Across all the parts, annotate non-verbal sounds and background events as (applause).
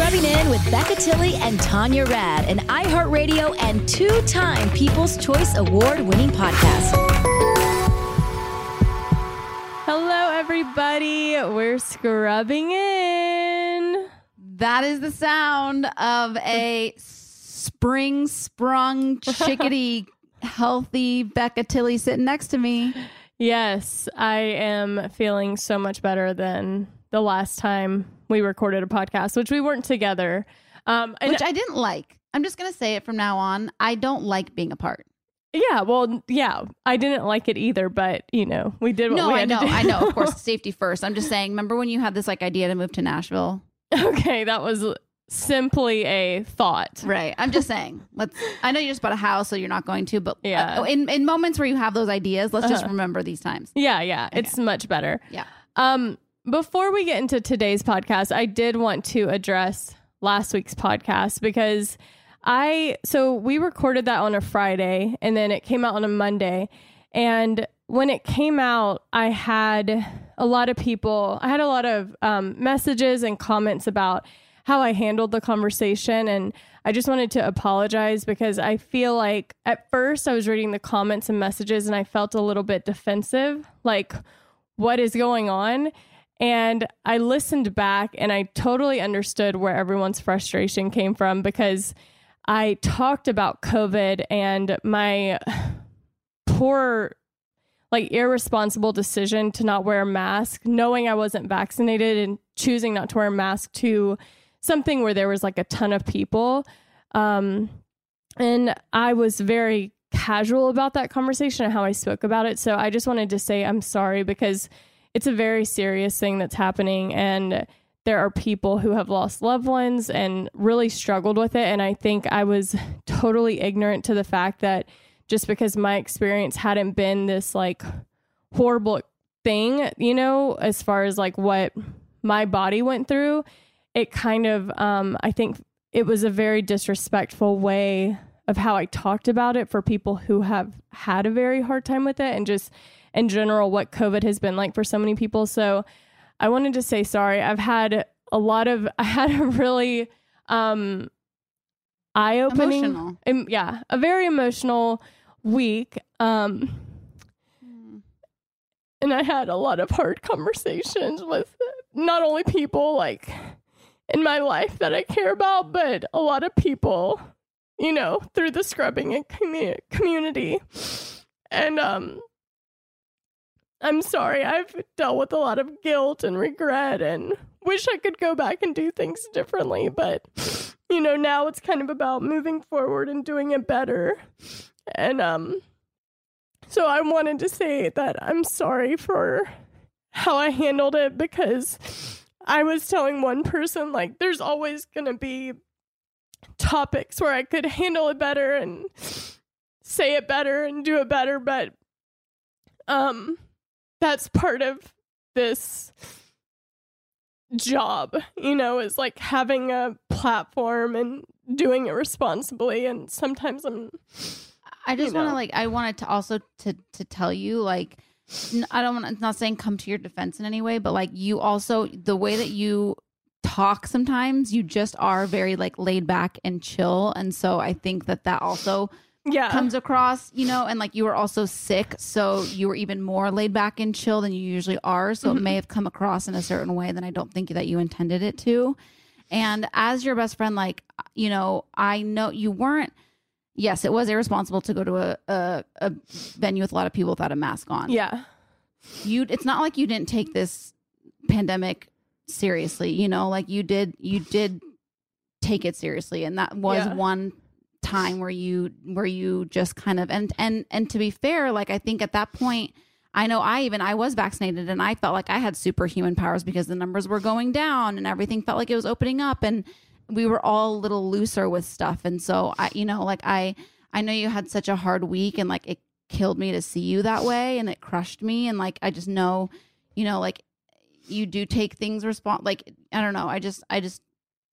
Scrubbing in with Becca Tilley and Tanya Rad, an iHeartRadio and two time People's Choice Award winning podcast. Hello, everybody. We're scrubbing in. That is the sound of a spring sprung (laughs) chickadee healthy Becca Tilley sitting next to me. Yes, I am feeling so much better than the last time we recorded a podcast, which we weren't together. Um, Which I didn't like. I'm just going to say it from now on. I don't like being apart. yeah, well, yeah, I didn't like it either, but you know, we did what No, we I had know. to do. I know. Of course, (laughs) safety first. I'm just saying, remember when you had this like idea to move to Nashville? okay, that was simply a thought. Right. I'm just saying. (laughs) Let's I know you just bought a house so you're not going to, but Yeah. uh, in in moments where you have those ideas, let's just Uh-huh. remember these times. Yeah, yeah, it's much better. Yeah. Um, before we get into today's podcast, I did want to address last week's podcast because I so we recorded that on a Friday and then it came out on a Monday. And when it came out, I had a lot of people, I had a lot of um, messages and comments about how I handled the conversation. And I just wanted to apologize because I feel like at first I was reading the comments and messages and I felt a little bit defensive. Like, what is going on? And I listened back and I totally understood where everyone's frustration came from because I talked about COVID and my poor, like, irresponsible decision to not wear a mask, knowing I wasn't vaccinated and choosing not to wear a mask to something where there was like a ton of people. Um, and I was very casual about that conversation and how I spoke about it. So I just wanted to say I'm sorry because it's a very serious thing that's happening and there are people who have lost loved ones and really struggled with it and I think I was (laughs) totally ignorant to the fact that just because my experience hadn't been this like horrible thing, you know, as far as like what my body went through, it kind of um I think it was a very disrespectful way of how I talked about it for people who have had a very hard time with it and just in general what COVID has been like for so many people. So I wanted to say sorry. I've had a lot of (laughs) I had a really um eye opening. Emotional. Um, yeah, a very emotional week. Um, and I had a lot of hard (laughs) conversations with not only people like in my life that I care about, but a lot of people, you know, through the scrubbing and commu- community. And um, I'm sorry, I've dealt with a lot of guilt and regret and wish I could go back and do things differently. But, you know, now it's kind of about moving forward and doing it better. And um, so I wanted to say that I'm sorry for how I handled it because I was telling one person, like, there's always going to be topics where I could handle it better and say it better and do it better. But um, that's part of this job, you know, is like having a platform and doing it responsibly. And sometimes I'm I just want to like I wanted to also to to tell you like I don't want to not saying come to your defense in any way, but like you also the way that you talk sometimes you just are very like laid back and chill and so I think that that also yeah. comes across, you know, and like you were also sick, so you were even more laid back and chill than you usually are. So it mm-hmm. may have come across in a certain way that I don't think that you intended it to. And as your best friend, like, you know, I know you weren't. Yes, it was irresponsible to go to a, a, a venue with a lot of people without a mask on. yeah. You, it's not like you didn't take this pandemic seriously. You know, like you did, you did take it seriously, and that was Yeah. one time where you where you just kind of and and and to be fair like i think at that point i know i even i was vaccinated and i felt like i had superhuman powers because the numbers were going down and everything felt like it was opening up and we were all a little looser with stuff. And so i you know like i i know you had such a hard week and like it killed me to see you that way and it crushed me. And like i just know you know like you do take things respond like i don't know. I just i just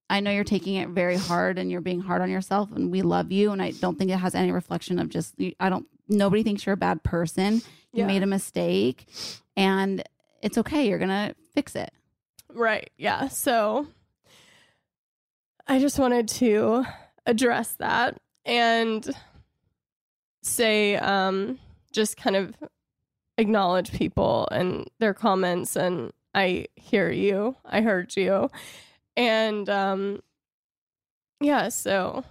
I know you're taking it very hard and you're being hard on yourself and we love you and I don't think it has any reflection of just I don't nobody thinks you're a bad person. You Yeah. made a mistake and it's okay. You're going to fix it. Right. Yeah. So I just wanted to address that and say, um, just kind of acknowledge people and their comments. And I hear you. I heard you. And, um, yeah. So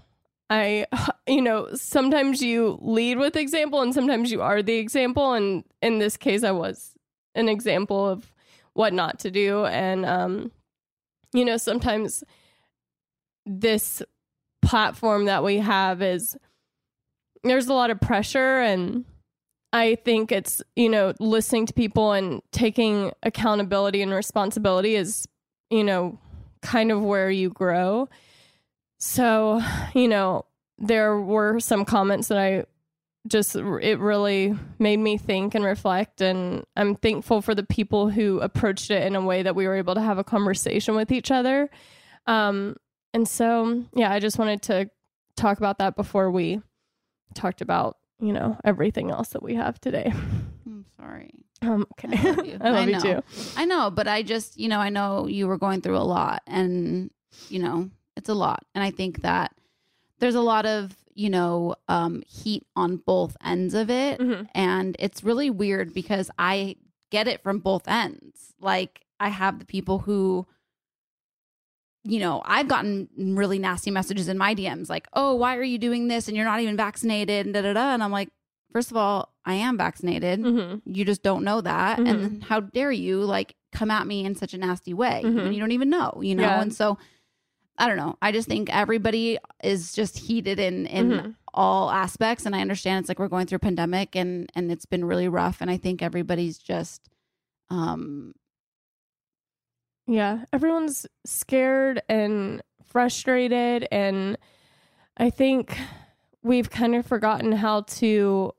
I, (laughs) you know, sometimes you lead with example and sometimes you are the example. And in this case, I was an example of what not to do and um you know sometimes this platform that we have is there's a lot of pressure and i think it's you know listening to people and taking accountability and responsibility is you know kind of where you grow. So you know there were some comments that i just it really made me think and reflect and i'm thankful for the people who approached it in a way that we were able to have a conversation with each other. Um and so yeah i just wanted to talk about that before we talked about you know everything else that we have today (laughs) sorry. um okay I love you. (laughs) I love you know. too I know, but I just, you know, I know you were going through a lot and, you know, it's a lot. And I think that there's a lot of, you know, um, heat on both ends of it. Mhm. And it's really weird because I get it from both ends. Like, I have the people who, you know, I've gotten really nasty messages in my DMs like, oh, why are you doing this? And you're not even vaccinated and da da da. And I'm like, first of all, I am vaccinated Mhm. you just don't know that Mhm. and how dare you like come at me in such a nasty way Mhm. when you don't even know you know Yeah. and so i don't know i just think everybody is just heated in in Mhm. all aspects and i understand it's like we're going through a pandemic and and it's been really rough and i think everybody's just um Yeah, everyone's scared and frustrated and I think we've kind of forgotten how to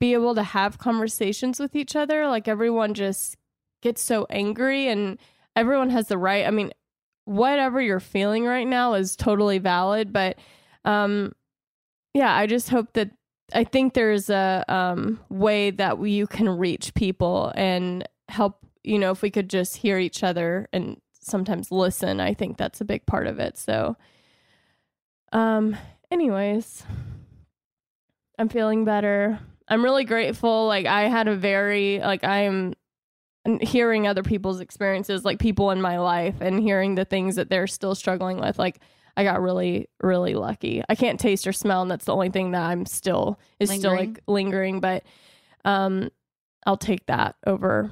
be able to have conversations with each other. Like everyone just gets so angry and everyone has the right. I mean, whatever you're feeling right now is totally valid, but um yeah, I just hope that I think there's a um way that you can reach people and help you know, if we could just hear each other and sometimes listen, I think that's a big part of it. So, Um, anyways, I'm feeling better. I'm really grateful. Like I had a very like I'm hearing other people's experiences, like people in my life and hearing the things that they're still struggling with. Like I got really, really lucky. I can't taste or smell, and that's the only thing that I'm still is still like lingering, but um I'll take that over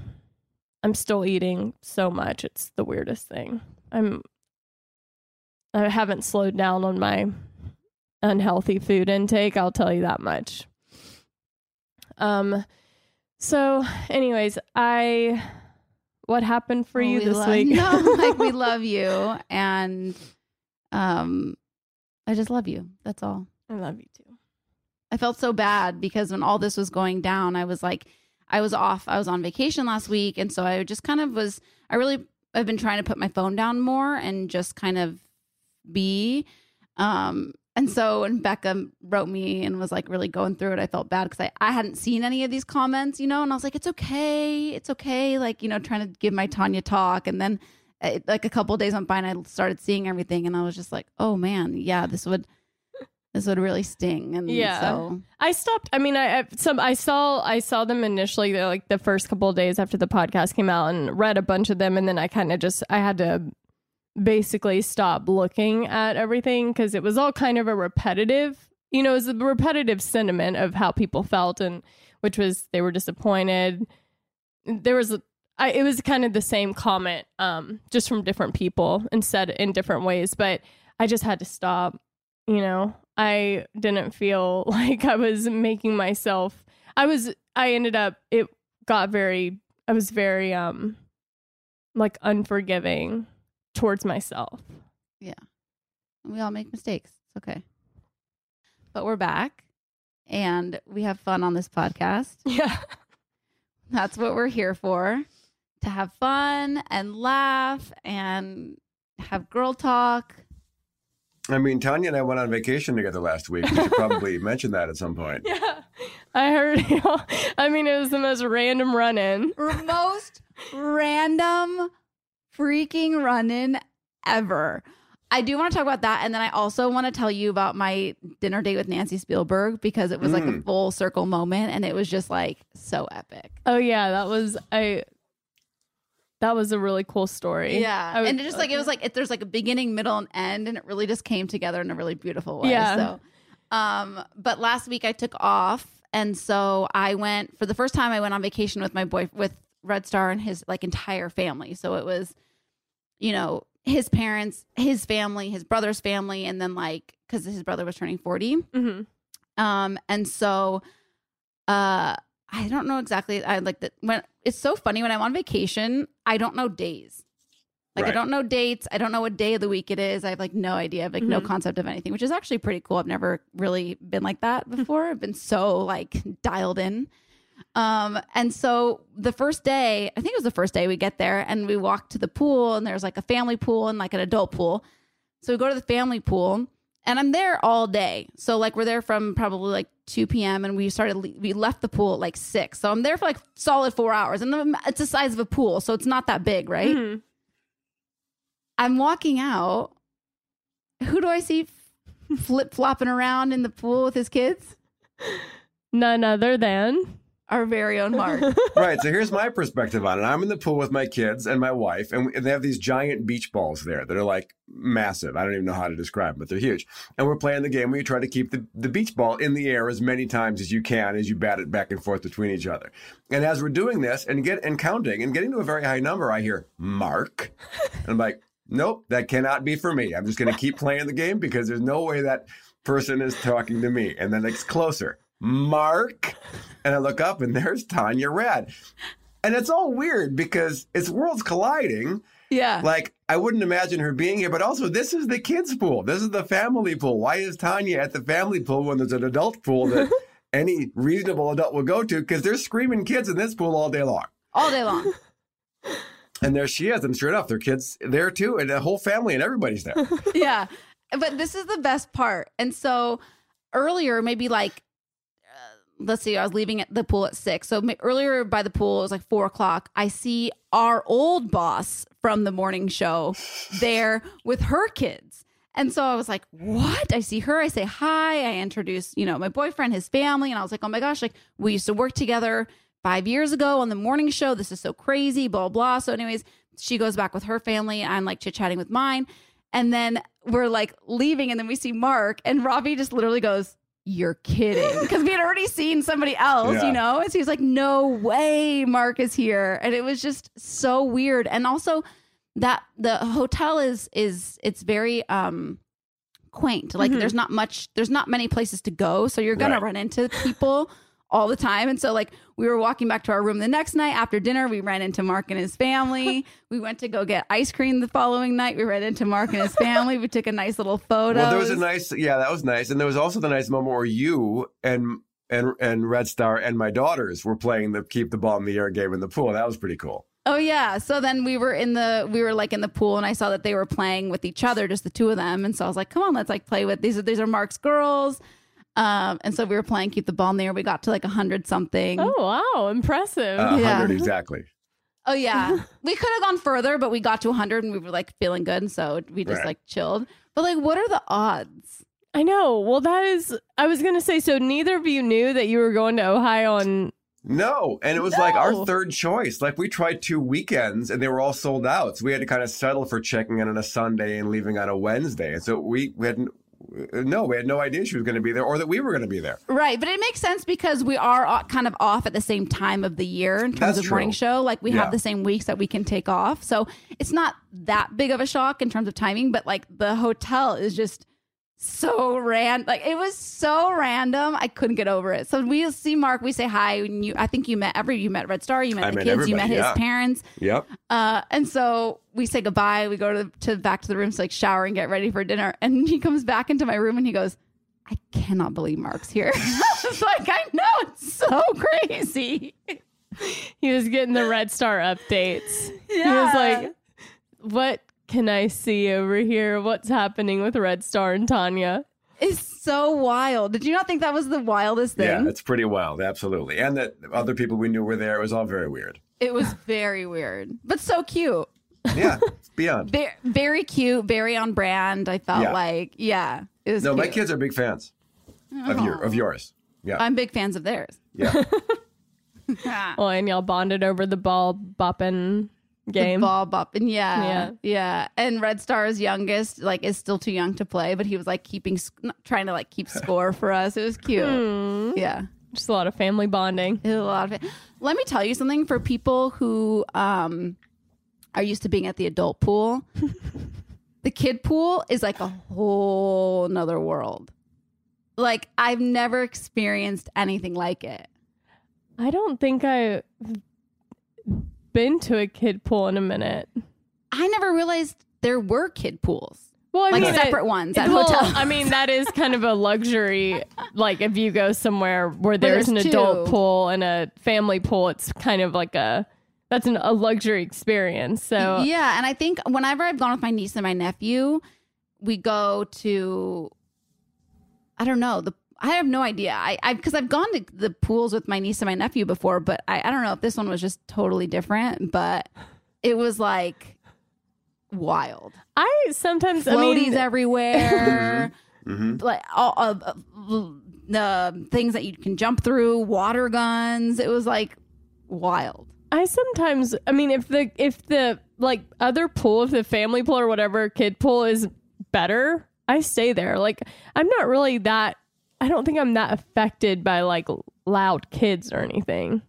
I'm still eating so much. It's the weirdest thing. I'm I haven't slowed down on my unhealthy food intake, I'll tell you that much. Um so anyways, I what happened for Well, you we this love- week? No, like we (laughs) love you, and um, I just love you. That's all. I love you too. I felt so bad because when all this was going down, I was like, I was off. I was on vacation last week, and so I just kind of was. I really, I've been trying to put my phone down more and just kind of be. Um, and so when Becca wrote me and was like really going through it, I felt bad because I, I hadn't seen any of these comments, you know, and I was like, it's okay, it's okay, like you know, trying to give my Tanya talk, and then uh, like a couple of days went by and I started seeing everything, and I was just like, oh man, yeah, this would. This would really sting, and Yeah. so I stopped. I mean, I, I some I saw I saw them initially like the first couple of days after the podcast came out and read a bunch of them, and then I kind of just I had to basically stop looking at everything because it was all kind of a repetitive, you know, it was a repetitive sentiment of how people felt, and which was they were disappointed. There was. I, it was kind of the same comment, um, just from different people and said in different ways. But I just had to stop. You know, I didn't feel (laughs) like I was making myself. I was. I ended up. It got very. I was very um, like unforgiving towards myself. Yeah. We all make mistakes. It's okay. But we're back and we have fun on this podcast. (laughs) Yeah. That's what we're here for to have fun and laugh and have girl talk. I mean, Tanya and I went on vacation together last week. We should (laughs) probably mention that at some point. Yeah. I heard. you. (laughs) I mean, it was the most random run in. Most random freaking run in ever. I do want to talk about that. And then I also want to tell you about my dinner date with Nancy Spielberg because it was like a Mm. full circle moment and it was just like so epic. Oh yeah, that was I. That was a really cool story. Yeah, I would- and it just like it was like it, there's like a beginning, middle, and end, and it really just came together in a really beautiful way. Yeah. So, um, but last week I took off, and so I went for the first time. I went on vacation with my boy with Red Star and his like entire family. So it was, you know, his parents, his family, his brother's family, and then like because his brother was turning forty. Mhm. Um, and so, uh, I don't know exactly. I like that when it's so funny when I'm on vacation, I don't know days. Like I don't know dates. I don't know what day of the week it is. I have like no idea. Like no Mhm. concept of anything, which is actually pretty cool. I've never really been like that (laughs) before. I've been so like dialed in. Um, and so the first day, I think it was the first day we get there and we walk to the pool and there's like a family pool and like an adult pool. So we go to the family pool and I'm there all day. So like we're there from probably like 2 p.m. and we started we left the pool at like six. So I'm there for like solid four hours, and it's the size of a pool, so it's not that big, right? Mhm. I'm walking out. Who do I see flip flopping around in the pool with his kids? None other than. Our very own Mark. (laughs) right. So here's my perspective on it. I'm in the pool with my kids and my wife, and we- they have these giant beach balls there that are like massive. I don't even know how to describe them, but they're huge. And we're playing the game where you try to keep the, the beach ball in the air as many times as you can as you bat it back and forth between each other. And as we're doing this and get and counting and getting to a very high number, I hear Mark. And I'm like, nope, that cannot be for me. I'm just going to keep playing the game because there's no way that person is talking to me. And then it's closer. Mark. And I look up and there's Tanya Rad. And it's all weird because it's worlds colliding. yeah. Like, I wouldn't imagine her being here, but also, this is the kids' pool. This is the family pool. Why is Tanya at the family pool when there's an adult pool that (laughs) any reasonable adult will go to? Because there's screaming kids in this pool all day long. all day long. (laughs) (laughs) And there she is. And sure enough, there are kids there too, and the whole family and everybody's there. yeah. But this is the best part. And so earlier, maybe like, let's see, I was leaving at the pool at six. So earlier by the pool, it was like four o'clock. I see our old boss from the morning show there with her kids. And so I was like, what? I see her. I say hi. I introduce, you know, my boyfriend, his family. And I was like, oh my gosh, like we used to work together five years ago on the morning show. This is so crazy, blah, blah. So, anyways, she goes back with her family. I'm like chit chatting with mine. And then we're like leaving. And then we see Mark. And Robbie just literally goes, you're kidding. Because we had already seen somebody else, Yeah. you know? And so he's like, no way Mark is here. And it was just so weird. And also, that the hotel is is it's very um quaint like there's not much there's not many places to go so you're gonna Right. run into people all the time and so like we were walking back to our room the next night after dinner we ran into mark and his family (laughs) we went to go get ice cream the following night we ran into mark and his family we took a nice little photo Well, there was a nice, yeah, that was nice, and there was also the nice moment where you and and and Red Star and my daughters were playing the keep the ball in the air game in the pool. That was pretty cool. Oh yeah. So then we were in the we were like in the pool and I saw that they were playing with each other, just the two of them. And so I was like, come on, let's like play with these are these are Mark's girls. Um, and so we were playing keep the ball in the. We got to like a hundred something. Oh wow, impressive. Uh, Yeah. 100 exactly. (laughs) Oh, yeah. (laughs) we could have gone further, but we got to hundred and we were like feeling good, and so we just Right. like chilled. But like, what are the odds? I know. Well, that is. I was gonna say. So neither of you knew that you were going to Ojai on. No, and it was like our third choice. Like we tried two weekends and they were all sold out. So we had to kind of settle for checking in on a Sunday and leaving on a Wednesday. And so we, we had n- no, we had no idea she was going to be there or that we were going to be there. Right, but it makes sense because we are kind of off at the same time of the year in terms That's of morning show. Like we Yeah. have the same weeks that we can take off, so it's not that big of a shock in terms of timing. But like the hotel is just so random. Like it was so random, I couldn't get over it. So we see Mark, we say hi, and you. I think you met every you met Red Star, you met I the met kids, you met everybody, his parents. Yep. Uh, and so we say goodbye. We go to, to back to the room to like shower and get ready for dinner. And he comes back into my room and he goes, I cannot believe Mark's here. (laughs) I was like, I know it's so crazy. He was getting the Red Star updates. He was like, "What can I see over here? What's happening with Red Star and Tanya?" It's so wild. Did you not think that was the wildest thing? Yeah, it's pretty wild. Absolutely. And that other people we knew were there. It was all very weird. it was very weird, but so cute. Yeah. (laughs) beyond. Very, very cute, very on brand. I felt Yeah. like, yeah, it was No, my kids are big fans of your of oh. yours. Yeah. I'm big fans of theirs. yeah. (laughs) Well, and y'all bonded over the ball bopping game. ball bopping. Yeah, Yeah. yeah, And Red Star's youngest, like, is still too young to play, but he was like keeping, trying to like keep (laughs) score for us. It was cute. Yeah, Just a lot of family bonding. it was a lot of it. Let me tell you something for people who um are used to being at the adult pool. (laughs) the kid pool is like a whole nother world. Like I've never experienced anything like it. I don't think I've been to a kid pool in a minute. I never realized there were kid pools. Well, I Like mean, separate it- ones at well, hotels. I mean, that is kind of a luxury. (laughs) Like if you go somewhere where there's, there's an adult pool and a family pool, it's kind of like a that's an, a luxury experience. So Yeah, and I think whenever I've gone with my niece and my nephew, we go to I don't know, the I have no idea. I I because I've gone to the pools with my niece and my nephew before, but I, I don't know if this one was just totally different, but it was like wild. I sometimes I Floaties mean, everywhere. (laughs) Mm-hmm. Like all uh, uh, the things that you can jump through, water guns. It was like wild. I sometimes I mean if the if the like other pool, if the family pool or whatever kid pool is better, I stay there. Like I'm not really that. I don't think I'm that affected by like loud kids or anything.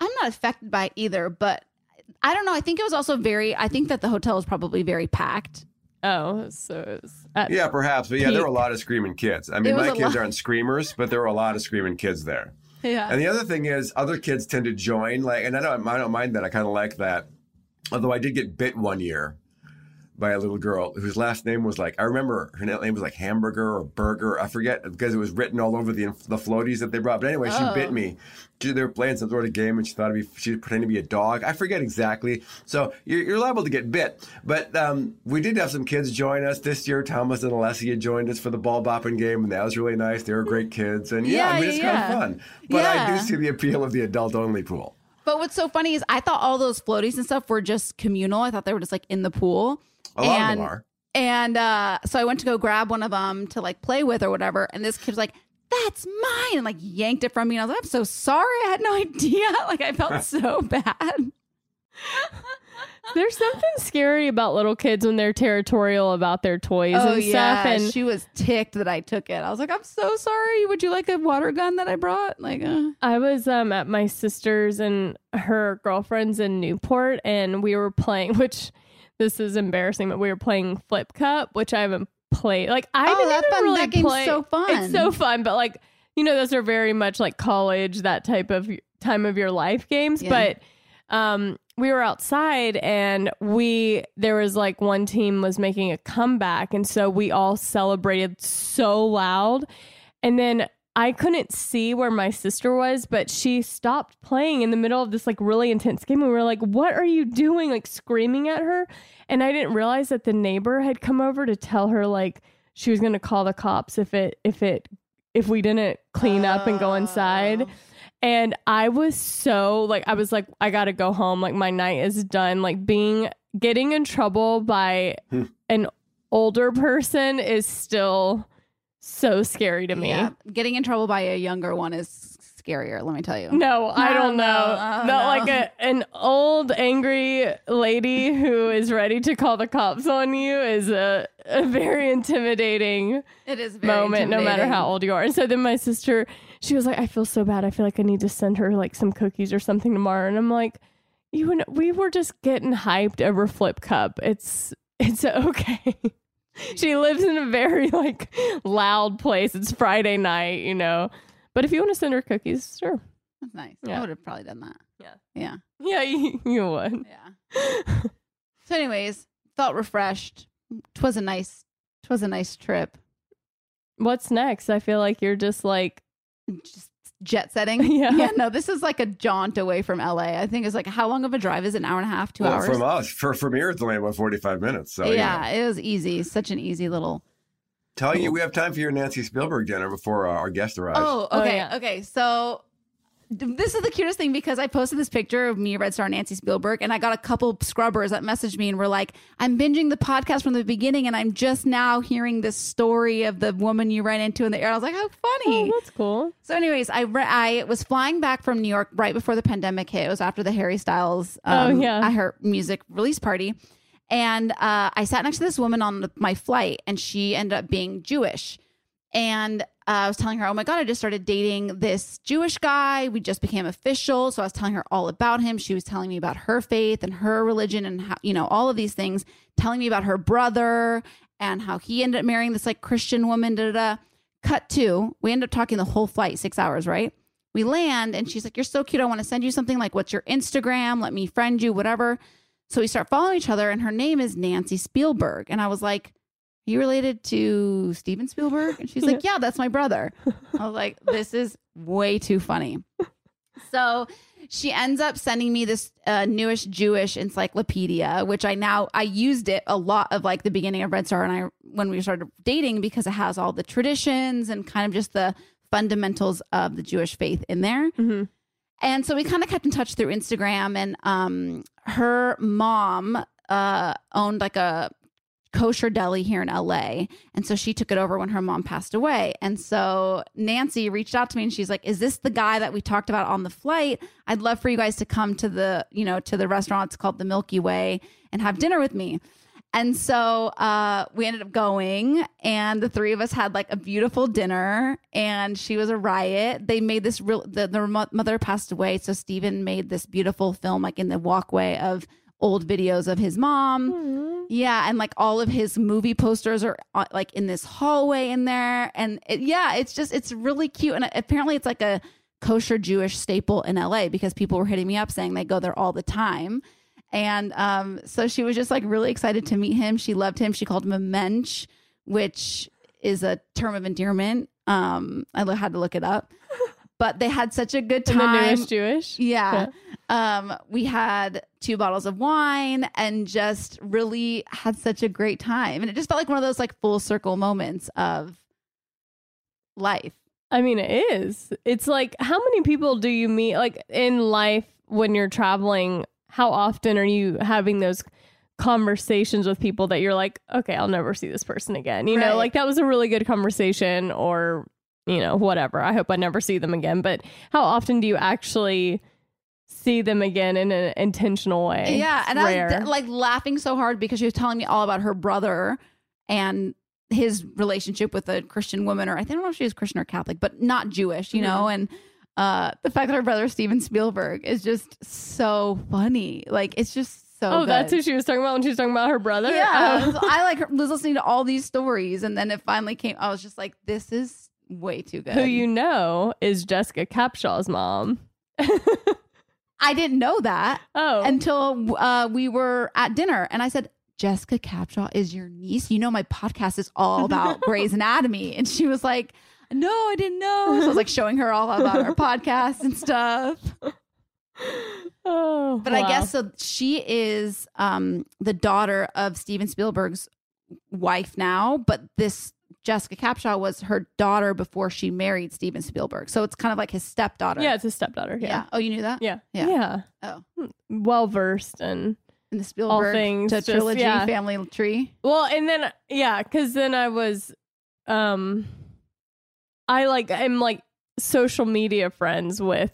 I'm not affected by it either, but I don't know. I think it was also very. I think that the hotel was probably very packed. Oh, so it was Yeah, perhaps. But yeah, there were a lot of screaming kids. I mean, my kids lot. aren't screamers, but there were a lot of screaming kids there. Yeah. And the other thing is, other kids tend to join. Like, and I don't, I don't mind that. I kind of like that. Although I did get bit one year by a little girl whose last name was like I remember her name was like hamburger or burger. I forget because it was written all over the the floaties that they brought. But anyway, she Oh. bit me. She, they were playing some sort of game, and she thought it'd be she pretended to be a dog. I forget exactly. So you're, you're liable to get bit. But um, we did have some kids join us this year. Thomas and Alessia joined us for the ball bopping game, and that was really nice. They were great kids, and yeah, I Yeah, mean it's yeah, kind of fun. But I do see the appeal of the adult only pool. But what's so funny is I thought all those floaties and stuff were just communal. I thought they were just like in the pool. A lot of and them are. And uh, so I went to go grab one of them to like play with or whatever. And this kid was like, that's mine. And like yanked it from me. And I was like, I'm so sorry. I had no (laughs) idea. Like I felt (laughs) so bad. There's something scary about little kids when they're territorial about their toys oh, and yeah. stuff. And she was ticked that I took it. I was like, I'm so sorry. Would you like a water gun that I brought? Like, uh. I was um, at my sister's and her girlfriend's in Newport, and we were playing, (laughs) which this is embarrassing, but we were playing Flip Cup, which I haven't played. Like, I Oh, didn't that's even fun. really That game's play. so fun. It's so fun, but like, you know, those are very much like college, that type of time of your life games. Yeah. But um, we were outside and we there was like one team was making a comeback and so we all celebrated so loud and then I couldn't see where my sister was, but she stopped playing in the middle of this like really intense game. And we were like, What are you doing? Like screaming at her. And I didn't realize that the neighbor had come over to tell her like she was gonna call the cops if it if it if we didn't clean up and go inside. Oh. And I was so like I was like I got to go home like my night is done like being getting in trouble by hmm. an older person is still so scary to me. Yeah. Getting in trouble by a younger one is scarier, let me tell you. No, I don't know. no, oh, Not no. like a, an old angry lady who is ready to call the cops on you is a, a very intimidating It is very moment, no matter how old you are. And so then my sister, she was like, I feel so bad. I feel like I need to send her like some cookies or something tomorrow. And I'm like, you and we were just getting hyped over Flip Cup. It's it's (laughs) okay. She lives in a very like loud place. It's Friday night, you know. But if you want to send her cookies, sure. That's nice. Yeah. I would have probably done that. Yeah. Yeah. Yeah, you, you would. Yeah. So anyways, felt refreshed. Twas a nice twas a nice trip. What's next? I feel like you're just like Just jet setting. (laughs) Yeah. Yeah, no, this is like a jaunt away from LA. I think it's like how long of a drive is it? An hour and a half, two Well, hours? from us, for from here, it's only about forty five minutes. So you yeah, it was easy. Such an easy little tell you we have time for your Nancy Spielberg dinner before uh, our guest arrives. Oh, Oh, okay. yeah. Okay. So d- this is the cutest thing because I posted this picture of me, Red Star Nancy Spielberg, and I got a couple scrubbers that messaged me and were like, I'm binging the podcast from the beginning and I'm just now hearing this story of the woman you ran into in the air. I was like, how funny. Oh, that's cool. So, anyways, I re- I was flying back from New York right before the pandemic hit. It was after the Harry Styles um, Oh, yeah. I heard music release party, and uh, I sat next to this woman on the, my flight, and she ended up being Jewish. And uh, I was telling her, "Oh my god, I just started dating this Jewish guy. We just became official." So I was telling her all about him. She was telling me about her faith and her religion, and how you know all of these things. Telling me about her brother and how he ended up marrying this like Christian woman. Da da da. Cut to, we end up talking the whole flight, six hours, right? We land and she's like, You're so cute. I want to send you something. Like, what's your Instagram? Let me friend you, whatever. So we start following each other, and her name is Nancy Spielberg. And I was like, you related to Steven Spielberg? And she's like, (laughs) Yeah, that's my brother. I was like, This is way too funny. So she ends up sending me this uh, newish Jewish encyclopedia, which I now I used it a lot of like the beginning of Red Star and I when we started dating because it has all the traditions and kind of just the fundamentals of the Jewish faith in there. Mhm. And so we kind of kept in touch through Instagram. And um, her mom uh, owned like a kosher deli here in LA. And so she took it over when her mom passed away. And so Nancy reached out to me and she's like, Is this the guy that we talked about on the flight? I'd love for you guys to come to the, you know, to the restaurant. It's called the Milky Way and have dinner with me. And so uh, we ended up going, and the three of us had like a beautiful dinner, and she was a riot. They made this real, the, mo- mother passed away. So Steven made this beautiful film, like in the walkway of old videos of his mom. Yeah. And like all of his movie posters are uh, like in this hallway in there. And it, yeah, it's just, it's really cute. And apparently it's like a kosher Jewish staple in LA because people were hitting me up saying they go there all the time. And um, so she was just like really excited to meet him. She loved him. She called him a mensch, which is a term of endearment. Um, I had to look it up, (laughs) but they had such a good And the time. newest Jewish. Yeah. Um, we had two bottles of wine and just really had such a great time. And it just felt like one of those like full circle moments of life. I mean, it is. It's like, how many people do you meet like in life when you're traveling? How often are you having those conversations with people that you're like, okay, I'll never see this person again. You Right. know, like that was a really good conversation or, you know, whatever. I hope I never see them again. But how often do you actually see them again in an intentional way? Yeah, and I was like laughing so hard because she was telling me all about her brother and his relationship with a Christian woman, or I don't know if she was Christian or Catholic, but not Jewish, you know. And uh, the fact that her brother Steven Spielberg is just so funny, like it's just so. oh, good. that's who she was talking about when she was talking about her brother? Yeah, Oh. so I like her, was listening to all these stories, and then it finally came. I was just like, this is way too good. Who you know is Jessica Capshaw's mom. (laughs) I didn't know that. Oh. until uh, we were at dinner and I said, Jessica Capshaw is your niece. You know, my podcast is all (laughs) about Grey's Anatomy. And she was like, No, I didn't know. So I was like showing her all about our podcast and stuff. (laughs) oh, But I guess so she is um, the daughter of Steven Spielberg's wife now, but this Jessica Capshaw was her daughter before she married Steven Spielberg. So it's kind of like his stepdaughter. Yeah, it's his stepdaughter. Yeah. Yeah. Oh, you knew that? Yeah. Yeah. Yeah. Oh. Well versed and In the Spielberg things, to just- trilogy yeah. family tree. well, and then yeah, because then I was, um, I like I'm like social media friends with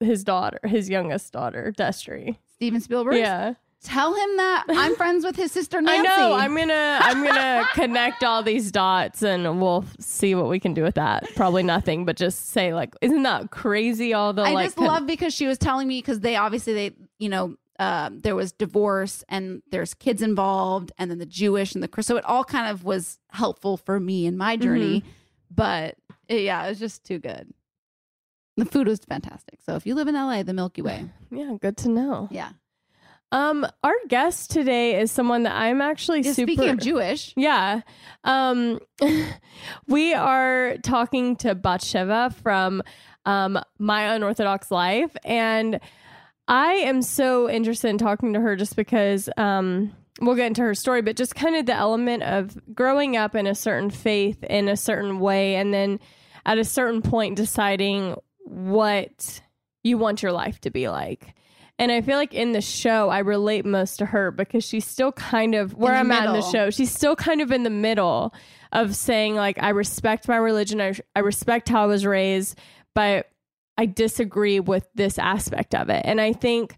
his daughter, his youngest daughter, Destry. Steven Spielberg. Yeah, Tell him that I'm (laughs) friends with his sister Nancy. I know. I'm gonna I'm gonna (laughs) connect all these dots, and we'll see what we can do with that. Probably nothing, but just say like, isn't that crazy? All the I like, just con- love because she was telling me because they obviously they you know uh, there was divorce and there's kids involved and then the Jewish and the Chris so it all kind of was helpful for me in my journey. Mm-hmm. But uh, yeah, it was just too good. The food was fantastic. So if you live in LA, the Milky Way. (sighs) Yeah, good to know. Yeah. Um, our guest today is someone that I'm actually Yeah, super. Speaking of Jewish, Yeah. Um, (laughs) we are talking to Batsheva from um, My Unorthodox Life. And I am so interested in talking to her just because um, we'll get into her story, but just kind of the element of growing up in a certain faith in a certain way. And then at a certain point, deciding what you want your life to be like. And I feel like in the show, I relate most to her because she's still kind of where I'm at in the show. She's still kind of in the middle of saying, like, I respect my religion, I, I respect how I was raised, but I disagree with this aspect of it. And I think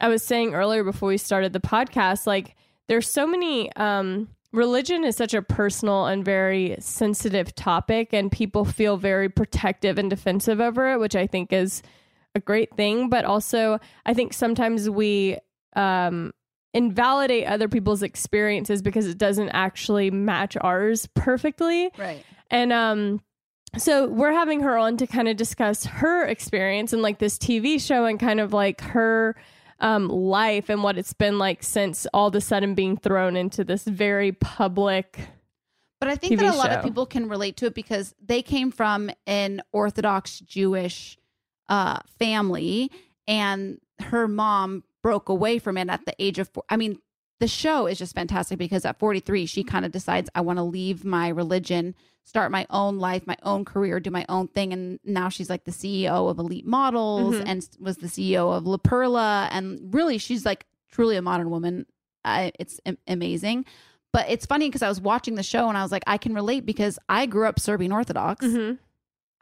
I was saying earlier before we started the podcast, like, there's so many, um, religion is such a personal and very sensitive topic, and people feel very protective and defensive over it, which I think is a great thing. But also, I think sometimes we, um, invalidate other people's experiences because it doesn't actually match ours perfectly. right? And um so we're having her on to kind of discuss her experience and like this TV show and kind of like her um life and what it's been like since all of a sudden being thrown into this very public But I think TV that a lot show. of people can relate to it because they came from an Orthodox Jewish uh, family, and her mom broke away from it at the age of. Four. I mean, the show is just fantastic because at 43, she kind of decides I want to leave my religion, start my own life, my own career, do my own thing, and now she's like the CEO of Elite Models Mhm. and was the CEO of La Perla, and really, she's like truly a modern woman. Uh, it's am- amazing. But it's funny because I was watching the show and I was like, I can relate because I grew up Serbian Orthodox.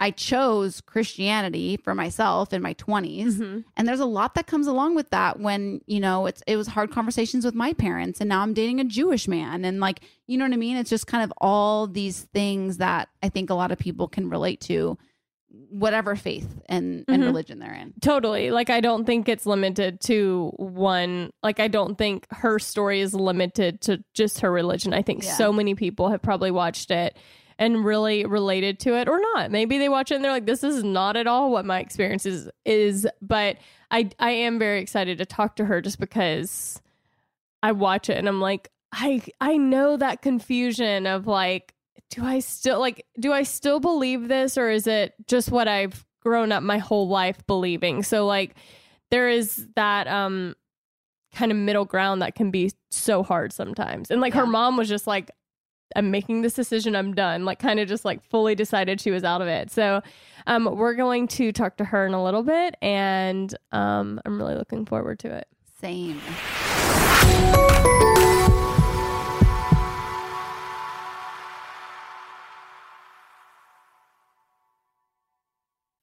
I chose Christianity for myself in my 20s. Mhm. And there's a lot that comes along with that when, you know, it's it was hard conversations with my parents and now I'm dating a Jewish man and like, you know what I mean? It's just kind of all these things that I think a lot of people can relate to whatever faith and, and Mhm. religion they're in. Totally. Like I don't think it's limited to one like I don't think her story is limited to just her religion. I think Yeah. so many people have probably watched it and really related to it or not. Maybe they watch it and they're like this is not at all what my experience is is but I I am very excited to talk to her just because I watch it and I'm like I I know that confusion of like do I still like do I still believe this or is it just what I've grown up my whole life believing? So like there is that um kind of middle ground that can be so hard sometimes. And like her mom was just like I'm making this decision, I'm done. Like kind of just like fully decided she was out of it. So um we're going to talk to her in a little bit and um I'm really looking forward to it. Same.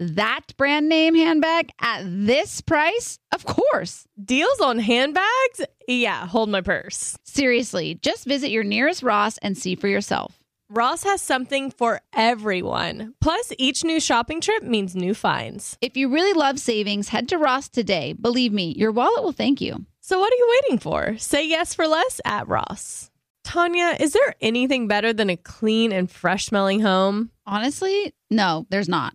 That brand name handbag at this price? Of course. Deals on handbags? Yeah, hold my purse. Seriously, just visit your nearest Ross and see for yourself. Ross has something for everyone. Plus, each new shopping trip means new finds. If you really love savings, head to Ross today. Believe me, your wallet will thank you. So, what are you waiting for? Say yes for less at Ross. Tanya, is there anything better than a clean and fresh smelling home? Honestly, no, there's not.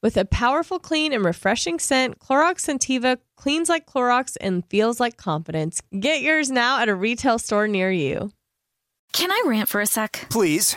With a powerful, clean, and refreshing scent, Clorox Scentiva cleans like Clorox and feels like confidence. Get yours now at a retail store near you. Can I rant for a sec? Please.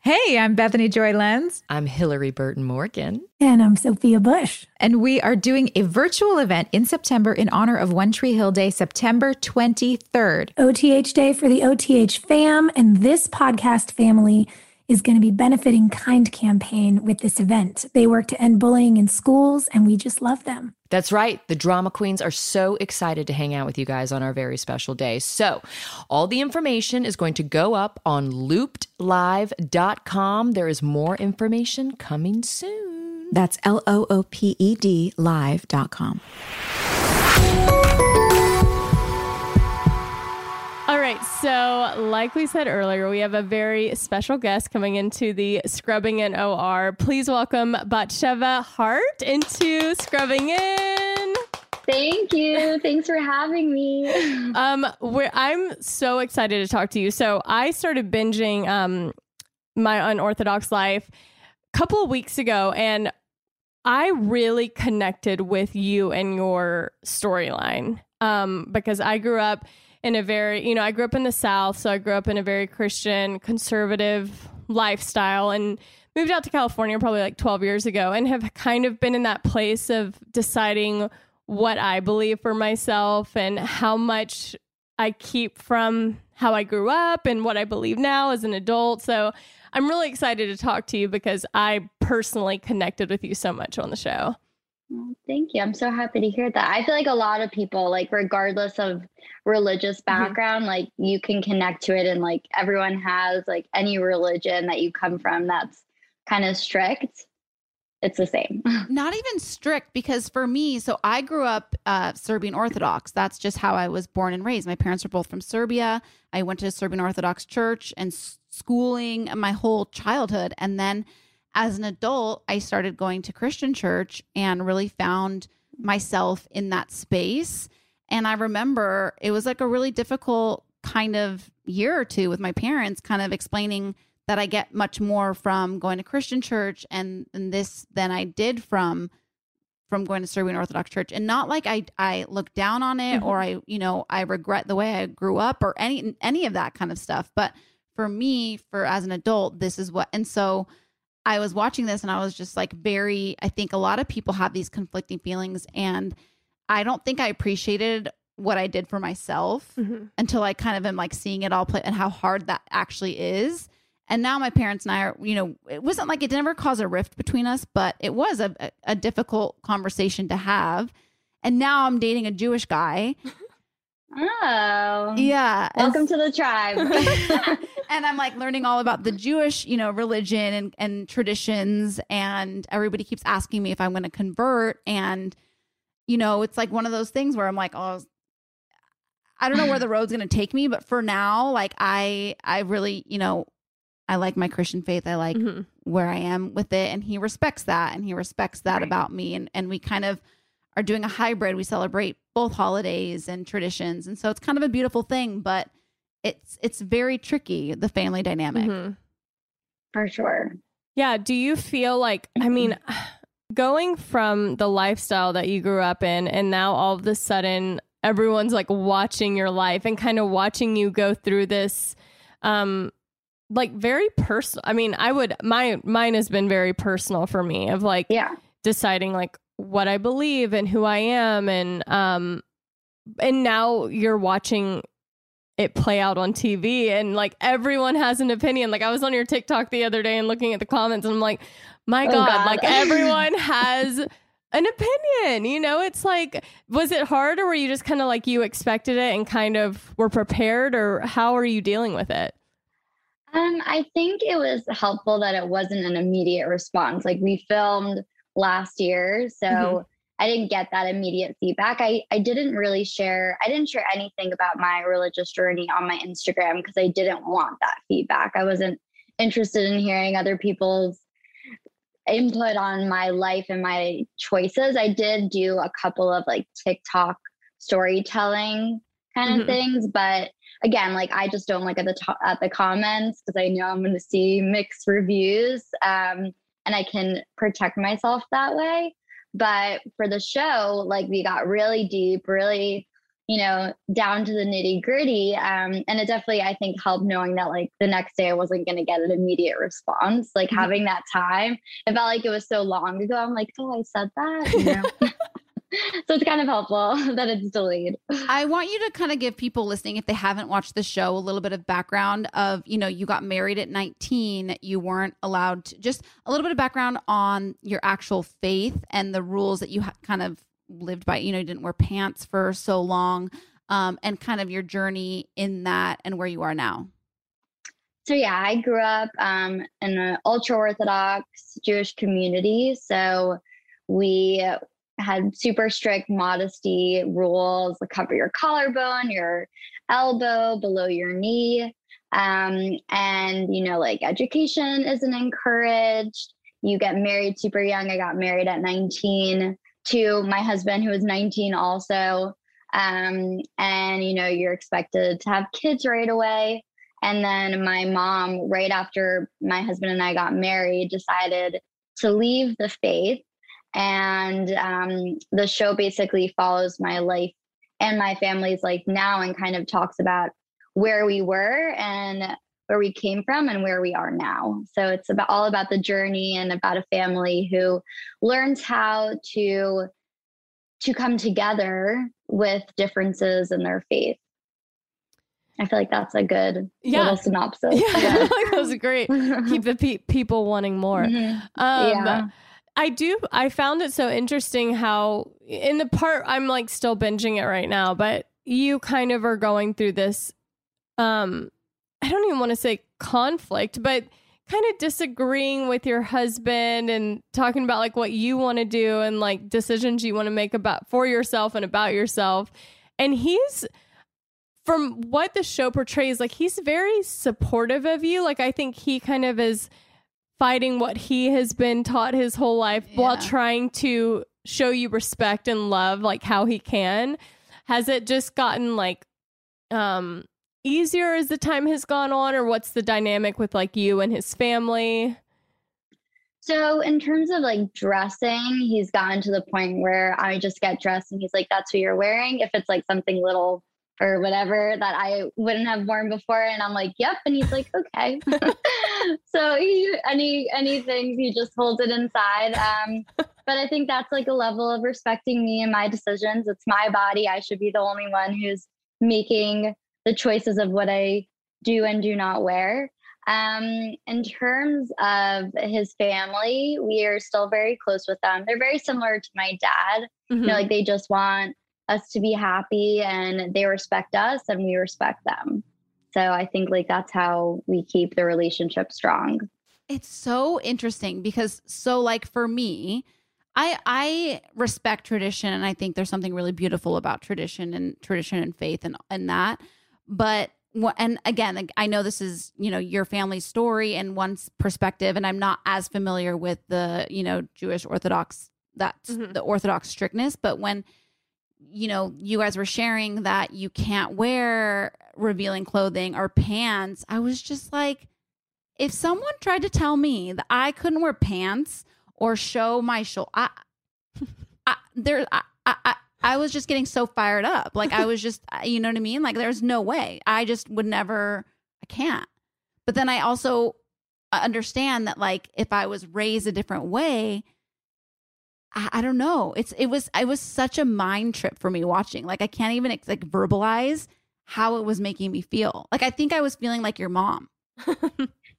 Hey, I'm Bethany Joy Lenz. I'm Hilarie Burton Morgan. And I'm Sophia Bush. And we are doing a virtual event in September in honor of One Tree Hill Day, September 23rd. OTH Day for the OTH fam. And this podcast family is going to be benefiting Kind Campaign with this event. They work to end bullying in schools, and we just love them. That's right. The drama queens are so excited to hang out with you guys on our very special day. So, all the information is going to go up on loopedlive.com. There is more information coming soon. That's L O O P E D live.com. right. So, like we said earlier, we have a very special guest coming into the Scrubbing in OR. Please welcome Batsheva Haart into Scrubbing In. Thank you. Thanks for having me. (laughs) Um, we're, I'm so excited to talk to you. So, I started binging um, my unorthodox life a couple of weeks ago, and I really connected with you and your storyline um, because I grew up in a very, you know, I grew up in the South, so I grew up in a very Christian, conservative lifestyle and moved out to California probably like 12 years ago and have kind of been in that place of deciding what I believe for myself and how much I keep from how I grew up and what I believe now as an adult. So I'm really excited to talk to you because I personally connected with you so much on the show. Well, thank you. I'm so happy to hear that. I feel like a lot of people, like, regardless of religious Mm-hmm. background, like, you can connect to it. And, like, everyone has, like, any religion that you come from that's kind of strict. It's the same. (laughs) Not even strict because for me, so I grew up uh, Serbian Orthodox. That's just how I was born and raised. My parents are both from Serbia. I went to a Serbian Orthodox church and schooling my whole childhood. And then as an adult, I started going to Christian church and really found myself in that space. And I remember it was like a really difficult kind of year or two with my parents, kind of explaining that I get much more from going to Christian church and, and this than I did from from going to Serbian Orthodox Church. And not like I I look down on it or mm-hmm. I, you know, I regret the way I grew up or any any of that kind of stuff. But for me, for as an adult, this is what and so I was watching this and I was just like very I think a lot of people have these conflicting feelings and I don't think I appreciated what I did for myself mm-hmm. until I kind of am like seeing it all play and how hard that actually is. And now my parents and I are, you know, it wasn't like it never caused a rift between us, but it was a, a difficult conversation to have. And now I'm dating a Jewish guy. (laughs) Oh. Yeah. and Welcome to the tribe. (laughs) (laughs) and I'm like learning all about the Jewish, you know, religion and, and traditions. And everybody keeps asking me if I'm going to convert. And, you know, it's like one of those things where I'm like, oh, I don't know where the (clears throat) road's going to take me. But for now, like I, I really, you know, I like my Christian faith. I like Mhm. where I am with it. And he respects that. And he respects that about me. And, and we kind of are doing a hybrid. We celebrate both holidays and traditions. And so it's kind of a beautiful thing, but it's it's very tricky the family dynamic Mhm. For sure. Yeah. Do you feel like, I mean, going from the lifestyle that you grew up in and now all of a sudden everyone's like watching your life and kind of watching you go through this, um, like very personal. I mean, I would, my, mine has been very personal for me of like Yeah. deciding like what I believe and who I am. And, um, and now you're watching it play out on TV and like everyone has an opinion. Like I was on your TikTok the other day and looking at the comments and I'm like, my Oh, God, God. like (laughs) everyone has an opinion. You know, it's like, was it hard or were you just kind of like you expected it and kind of were prepared or how are you dealing with it? Um, I think it was helpful that it wasn't an immediate response. Like we filmed last year, so Mhm. I didn't get that immediate feedback. I I didn't really share I didn't share anything about my religious journey on my Instagram because I didn't want that feedback. I wasn't interested in hearing other people's input on my life and my choices. I did do a couple of like TikTok storytelling kind of Mhm. things, but again, like I just don't look at the to- at the comments because I know I'm going to see mixed reviews, um, and I can protect myself that way. But for the show, like we got really deep, really, you know, down to the nitty gritty, um, and it definitely I think helped knowing that like the next day I wasn't going to get an immediate response. Like Mhm. having that time, it felt like it was so long ago. I'm like, oh, I said that. You know? (laughs) (laughs) so it's kind of helpful (laughs) that it's delayed. (laughs) i want you to kind of give people listening if they haven't watched the show a little bit of background of you know you got married at 19 you weren't allowed to just a little bit of background on your actual faith and the rules that you ha- kind of lived by you know you didn't wear pants for so long um, and kind of your journey in that and where you are now So yeah, I grew up um, in an ultra Orthodox Jewish community. So we had super strict modesty rules: like cover your collarbone, your elbow, below your knee, um, and you know, like education isn't encouraged. You get married super young. I got married at 19 to my husband, who was 19 also. Um, and you know, you're expected to have kids right away. And then my mom, right after my husband and I got married, decided to leave the faith. And um, the show basically follows my life and my family's life now and kind of talks about where we were and where we came from and where we are now. So it's about all about the journey and about a family who learns how to to come together with differences in their faith. I feel like that's a good Yeah. little synopsis. Yeah, (laughs) that was great. (laughs) Keep the pe- people wanting more. Mhm. Um, Yeah. I do. I found it so interesting how in the part I'm like still binging it right now, but you kind of are going through this. Um, I don't even want to say conflict, but kind of disagreeing with your husband and talking about like what you want to do and like decisions you want to make about for yourself and about yourself. And he's from what the show portrays, like he's very supportive of you. Like I think he kind of is fighting what he has been taught his whole life while trying to show you respect and love like how he can. Has it just gotten like um easier as the time has gone on or what's the dynamic with like you and his family? So in terms of like dressing, he's gotten to the point where I just get dressed and he's like, that's what you're wearing. If it's like something little or whatever that I wouldn't have worn before. And I'm like, yep. And he's like, okay. (laughs) so he any anything, he just holds it inside. Um, but I think that's like a level of respecting me and my decisions. It's my body. I should be the only one who's making the choices of what I do and do not wear. Um, in terms of his family, we are still very close with them. They're very similar to my dad. You know, Mhm. like they just want us to be happy and they respect us and we respect them. So I think like that's how we keep the relationship strong. It's so interesting because so like for me, I I respect tradition and I think there's something really beautiful about tradition and tradition and faith and and that. But and again, I know this is you know your family's story and one's perspective, and I'm not as familiar with the you know Jewish Orthodox that's Mhm. the Orthodox strictness. But when you know you guys were sharing that you can't wear revealing clothing or pants, I was just like if someone tried to tell me that I couldn't wear pants or show my shoulder, I, I there, I, I, I- I was just getting so fired up. Like I was just, (laughs) you know what I mean? Like there's no way. I just would never. I can't. But then I also uh, understand that, like, if I was raised a different way, I, don't know. It's it was it was such a mind trip for me watching. Like I can't even like verbalize how it was making me feel. Like I think I was feeling like your mom.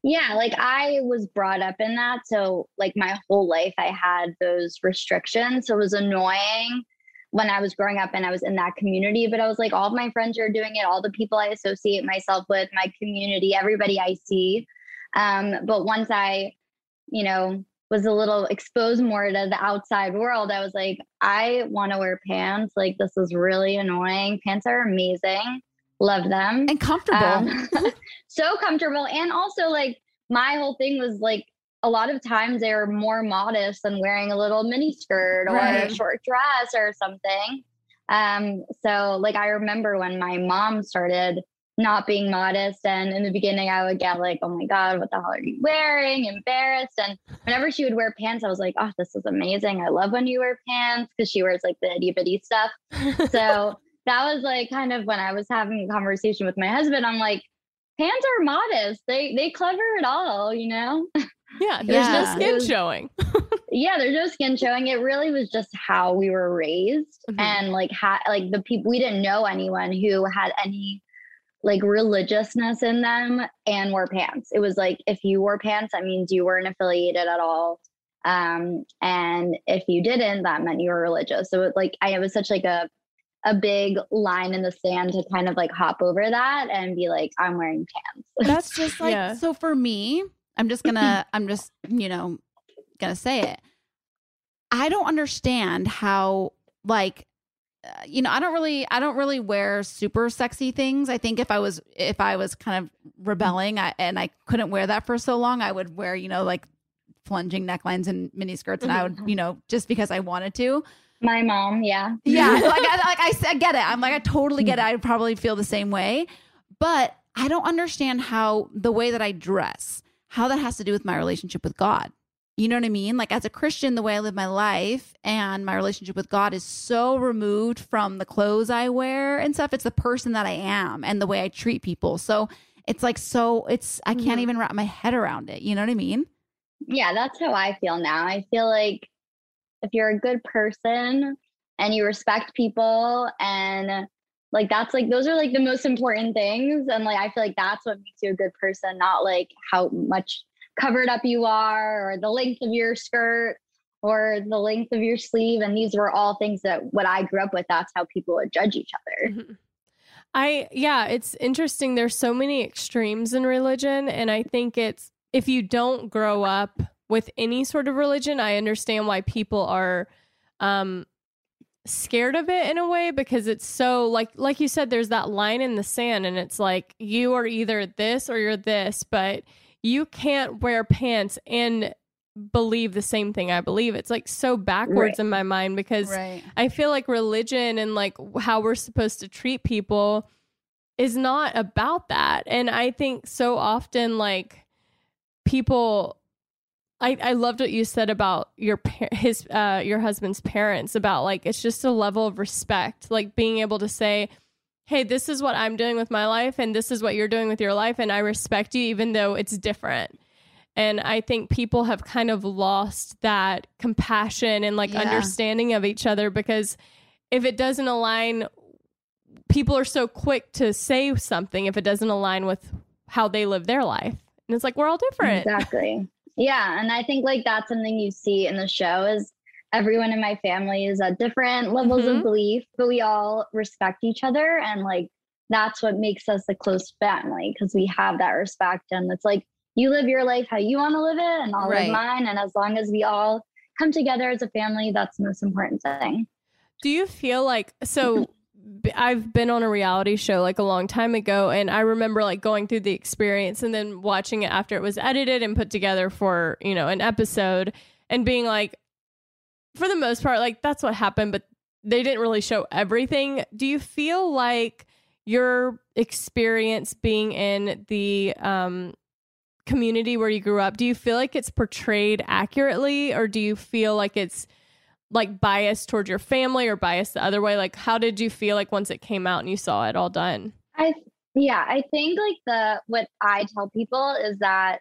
Yeah, like I was brought up in that. So, like, my whole life I had those restrictions. So, it was annoying when I was growing up and I was in that community. But I was like, all of my friends are doing it, all the people I associate myself with, my community, everybody I see. Um, but once I, you know, was a little exposed more to the outside world, I was like, I want to wear pants. Like, this is really annoying. Pants are amazing. Love them. And comfortable. Um, (laughs) so comfortable. And also, like, my whole thing was like, a lot of times they're more modest than wearing a little mini skirt or a short dress or something. Um, so, like, I remember when my mom started not being modest, and in the beginning, I would get like, "Oh my god, what the hell are you wearing?" Embarrassed. And whenever she would wear pants, I was like, "Oh, this is amazing! I love when you wear pants," because she wears like the itty bitty stuff (laughs) so that was like kind of when I was having a conversation with my husband. I'm like, pants are modest. They they clever it all, you know. Yeah, (laughs) there's Yeah. no skin showing. (laughs) yeah, there's no skin showing. It really was just how we were raised, Mhm. and like how like the people we didn't know anyone who had any like religiousness in them and wore pants. It was like if you wore pants, that means you weren't affiliated at all. Um, and if you didn't, that meant you were religious. So it, like I it was such like a a big line in the sand to kind of like hop over that and be like, I'm wearing pants. (laughs) That's just like Yeah. so for me, I'm just gonna I'm just, you know, gonna say it. I don't understand how like Uh, you know, I don't really I don't really wear super sexy things. I think if I was if I was kind of rebelling I, and I couldn't wear that for so long, I would wear, you know, like plunging necklines and mini skirts and I would, mm-hmm. you know, just because I wanted to. My mom, yeah. Yeah, (laughs) like I, like I, I get it. I'm like I totally get it. Mm-hmm. I probably feel the same way, but I don't understand how the way that I dress, how that has to do with my relationship with God. You know what I mean? Like as a Christian, the way I live my life and my relationship with God is so removed from the clothes I wear and stuff. It's the person that I am and the way I treat people. So it's like so it's I can't Mhm. even wrap my head around it. You know what I mean? Yeah, that's how I feel now. I feel like if you're a good person and you respect people and like that's like those are like the most important things and like i feel like that's what makes you a good person not like how much covered up you are or the length of your skirt or the length of your sleeve and these were all things that what i grew up with that's how people would judge each other mm-hmm. I yeah, it's interesting. There's so many extremes in religion, and I think it's if you don't grow up with any sort of religion, I understand why people are um scared of it in a way because it's so like like you said there's that line in the sand and it's like you are either this or you're this but you can't wear pants and believe the same thing I believe. It's like so backwards right. in my mind because right. I feel like religion and like how we're supposed to treat people is not about that. And I think so often like people I, I loved what you said about your his uh your husband's parents about like it's just a level of respect like being able to say hey this is what I'm doing with my life and this is what you're doing with your life and I respect you even though it's different and I think people have kind of lost that compassion and like yeah. understanding of each other because if it doesn't align, people are so quick to say something if it doesn't align with how they live their life. And it's like, we're all different. Exactly. Yeah. And I think like that's something you see in the show is everyone in my family is at different levels mm-hmm. of belief, but we all respect each other. And like, that's what makes us a close family because we have that respect. And it's like, you live your life how you want to live it and I'll right. live mine. And as long as we all come together as a family, that's the most important thing. Do you feel like so I've been on a reality show like a long time ago and I remember like going through the experience and then watching it after it was edited and put together for, you know, an episode and being like for the most part like that's what happened but they didn't really show everything. Do you feel like your experience being in the um community where you grew up, do you feel like it's portrayed accurately or do you feel like it's like biased towards your family or biased the other way? Like how did you feel like once it came out and you saw it all done? I yeah, I think like the what I tell people is that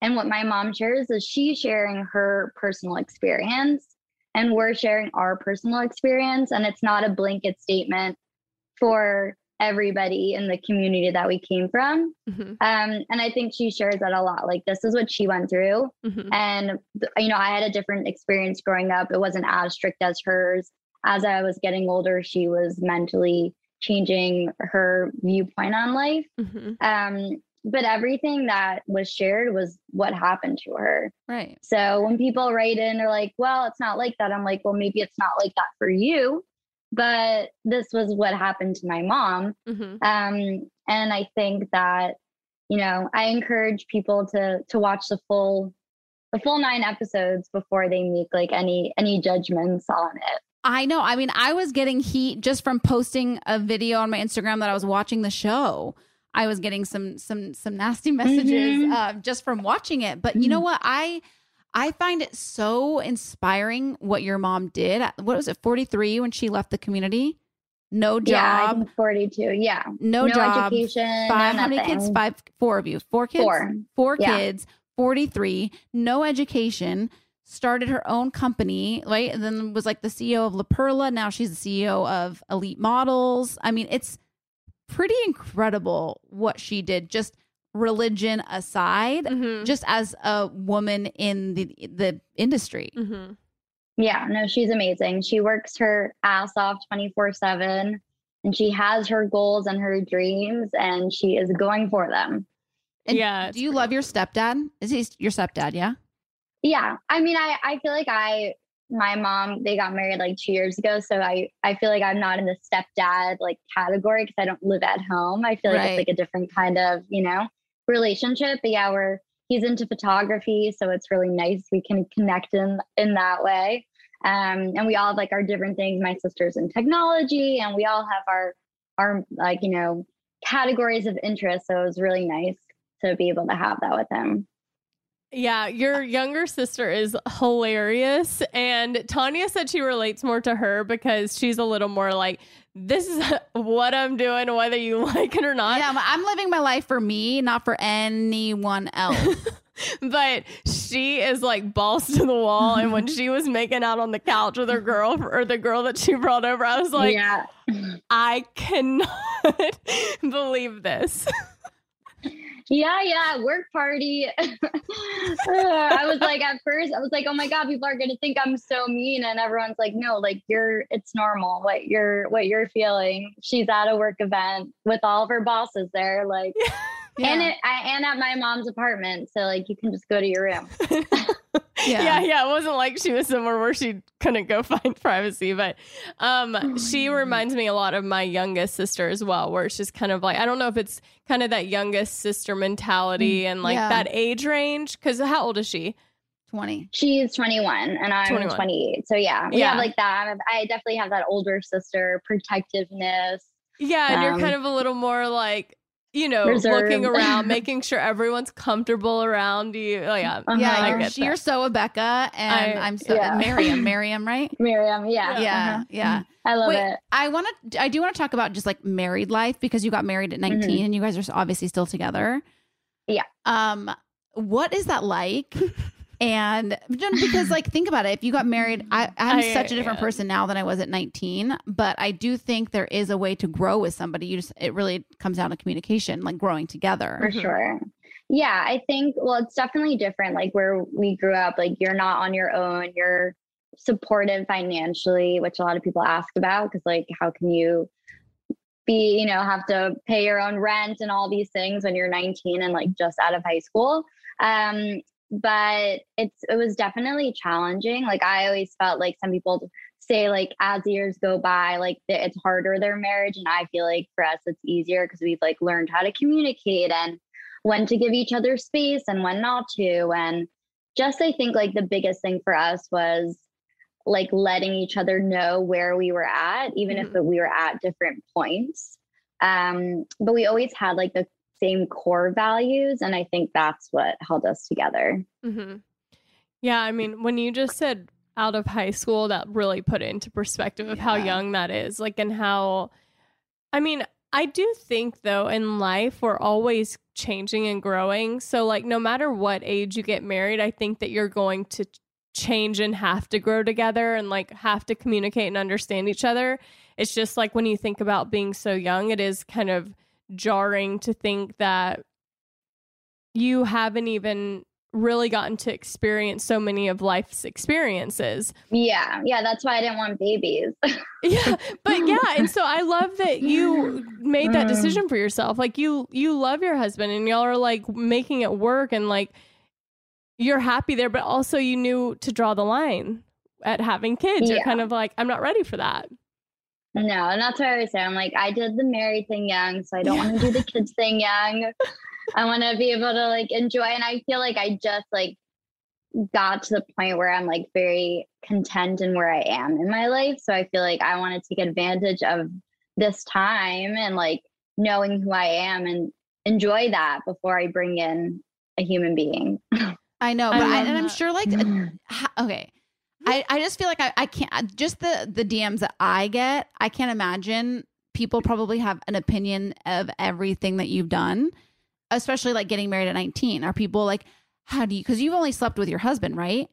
and what my mom shares is she's sharing her personal experience and we're sharing our personal experience and it's not a blanket statement for everybody in the community that we came from. Mm-hmm. Um, and I think she shares that a lot. Like, this is what she went through. Mm-hmm. And, you know, I had a different experience growing up. It wasn't as strict as hers. As I was getting older, she was mentally changing her viewpoint on life. Mm-hmm. Um, but everything that was shared was what happened to her. Right. So when people write in, they're like, well, it's not like that. I'm like, well, maybe it's not like that for you but this was what happened to my mom. Mm-hmm. Um, and I think that, you know, I encourage people to to watch the full the full nine episodes before they make like any any judgments on it. I know. I mean, I was getting heat just from posting a video on my Instagram that I was watching the show. I was getting some some some nasty (laughs) messages mm-hmm. uh, just from watching it. But you know mm-hmm. what? I I find it so inspiring what your mom did. What was it, 43 when she left the community? No job. Yeah, 42. Yeah. No, no job. education. Five, no how many kids? Five, four of you. Four kids? Four. Four yeah. kids, 43, no education, started her own company, right? And then was like the CEO of La Perla. Now she's the CEO of Elite Models. I mean, it's pretty incredible what she did. Just religion aside, mm-hmm. just as a woman in the the industry. Mm-hmm. Yeah, no, she's amazing. She works her ass off 24 7 and she has her goals and her dreams and she is going for them. And yeah. Do you love your stepdad? Is he your stepdad? Yeah. Yeah. I mean, I, I feel like I, my mom, they got married like two years ago. So I, I feel like I'm not in the stepdad like category because I don't live at home. I feel like right. it's like a different kind of, you know, relationship. But yeah, we're he's into photography, so it's really nice. We can connect in in that way. Um, and we all have like our different things. My sister's in technology, and we all have our our like you know categories of interest. So it was really nice to be able to have that with him. Yeah, your uh, younger sister is hilarious. And Tanya said she relates more to her because she's a little more like, this is (laughs) what I'm doing, whether you (laughs) like it or not. Yeah, I'm living my life for me, not for anyone else. (laughs) but she is like balls to the wall. And when she was making out on the couch with her girl or the girl that she brought over, I was like, yeah. I cannot believe this. Yeah, yeah, work party. (laughs) I was like, at first, I was like, oh my god, people are gonna think I'm so mean, and everyone's like, no, like you're, it's normal. What you're, what you're feeling. She's at a work event with all of her bosses there, like, (laughs) Yeah. and it, I, and at my mom's apartment, so like you can just go to your room. (laughs) yeah. yeah, yeah. It wasn't like she was somewhere where she couldn't go (laughs) find privacy, but um, she reminds me a lot of my youngest sister as well, where it's just kind of like I don't know if it's kind of that youngest sister mentality and like Yeah. that age range. Because how old is she? 20. She's 21 and I'm 21. 28. So yeah, we Yeah. have like that. I definitely have that older sister protectiveness. Yeah, and you're Um, kind of a little more like you know Reserved. looking around, (laughs) making sure everyone's comfortable around you. Oh, yeah, Uh-huh. Yeah, I you're, get you're so a Becca, and I- I'm so yeah. Miriam. Miriam, right? (laughs) Miriam, yeah. Yeah, uh-huh. yeah. I love Wait, it. I want to. I do want to talk about just like married life because you got married at 19 Mhm. and you guys are obviously still together. Yeah. Um, what is that like? (laughs) And because, like, think about it. If you got married, I, I'm I- such a different yeah. person now than I was at 19. But I do think there is a way to grow with somebody. You just, it really comes down to communication, like growing together. For sure. Yeah, I think, well, it's definitely different. Like where we grew up, like you're not on your own, you're supported financially, which a lot of people ask about because, like, how can you be, you know, have to pay your own rent and all these things when you're 19 and like just out of high school? Um, but it's it was definitely challenging. Like I always felt like some people say like as years go by, like it's harder their marriage, and I feel like for us it's easier because we've like learned how to communicate and when to give each other space and when not to. And just I think like the biggest thing for us was like letting each other know where we were at, even if we were at different points. Um, but we always had like the same core values, and I think that's what held us together. hmm Yeah, I mean, when you just said out of high school, that really put it into perspective of how young that is. Like, and how, I mean, I do think though in life, we're always changing and growing. So, like, no matter what age you get married, I think that you're going to change and have to grow together and like have to communicate and understand each other. It's just like when you think about being so young, it is kind of jarring to think that you haven't even really gotten to experience so many of life's experiences. Yeah, yeah, that's why I didn't want babies. (laughs) Yeah, but yeah, and so I love that you made that Mm. decision for yourself. Like you you love your husband and y'all are like making it work and like you're happy there, but also you knew to draw the line at having kids. You're kind of like, I'm not ready for that. No, and that's what I always say. I'm like, I did the married thing young, so I don't want to do the kids thing young. I want to be able to like enjoy, and I feel like I just like got to the point where I'm like very content in where I am in my life. So I feel like I want to take advantage of this time and like knowing who I am and enjoy that before I bring in a human being. I know, but I, love and I'm sure like mm. okay. I, I just feel like I, I can't just the the DMs that I get, I can't imagine people probably have an opinion of everything that you've done, especially like getting married at 19. Are people like how do you cuz you've only slept with your husband, right?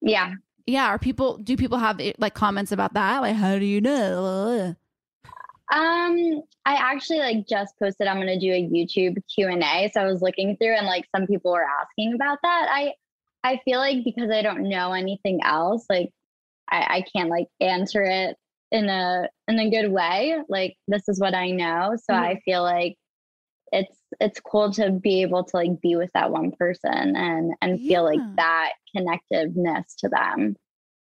Yeah. Yeah, are people do people have eh, like comments about that? Like how do you know? Um, I actually like just posted I'm gonna do a YouTube Q and A. So I was looking through and like some people were asking about that. I I feel like because I don't know anything else, like I, I can't like answer it in a in a good way. Like this is what I know. So I feel like it's it's cool to be able to like be with that one person and and feel like that connectiveness to them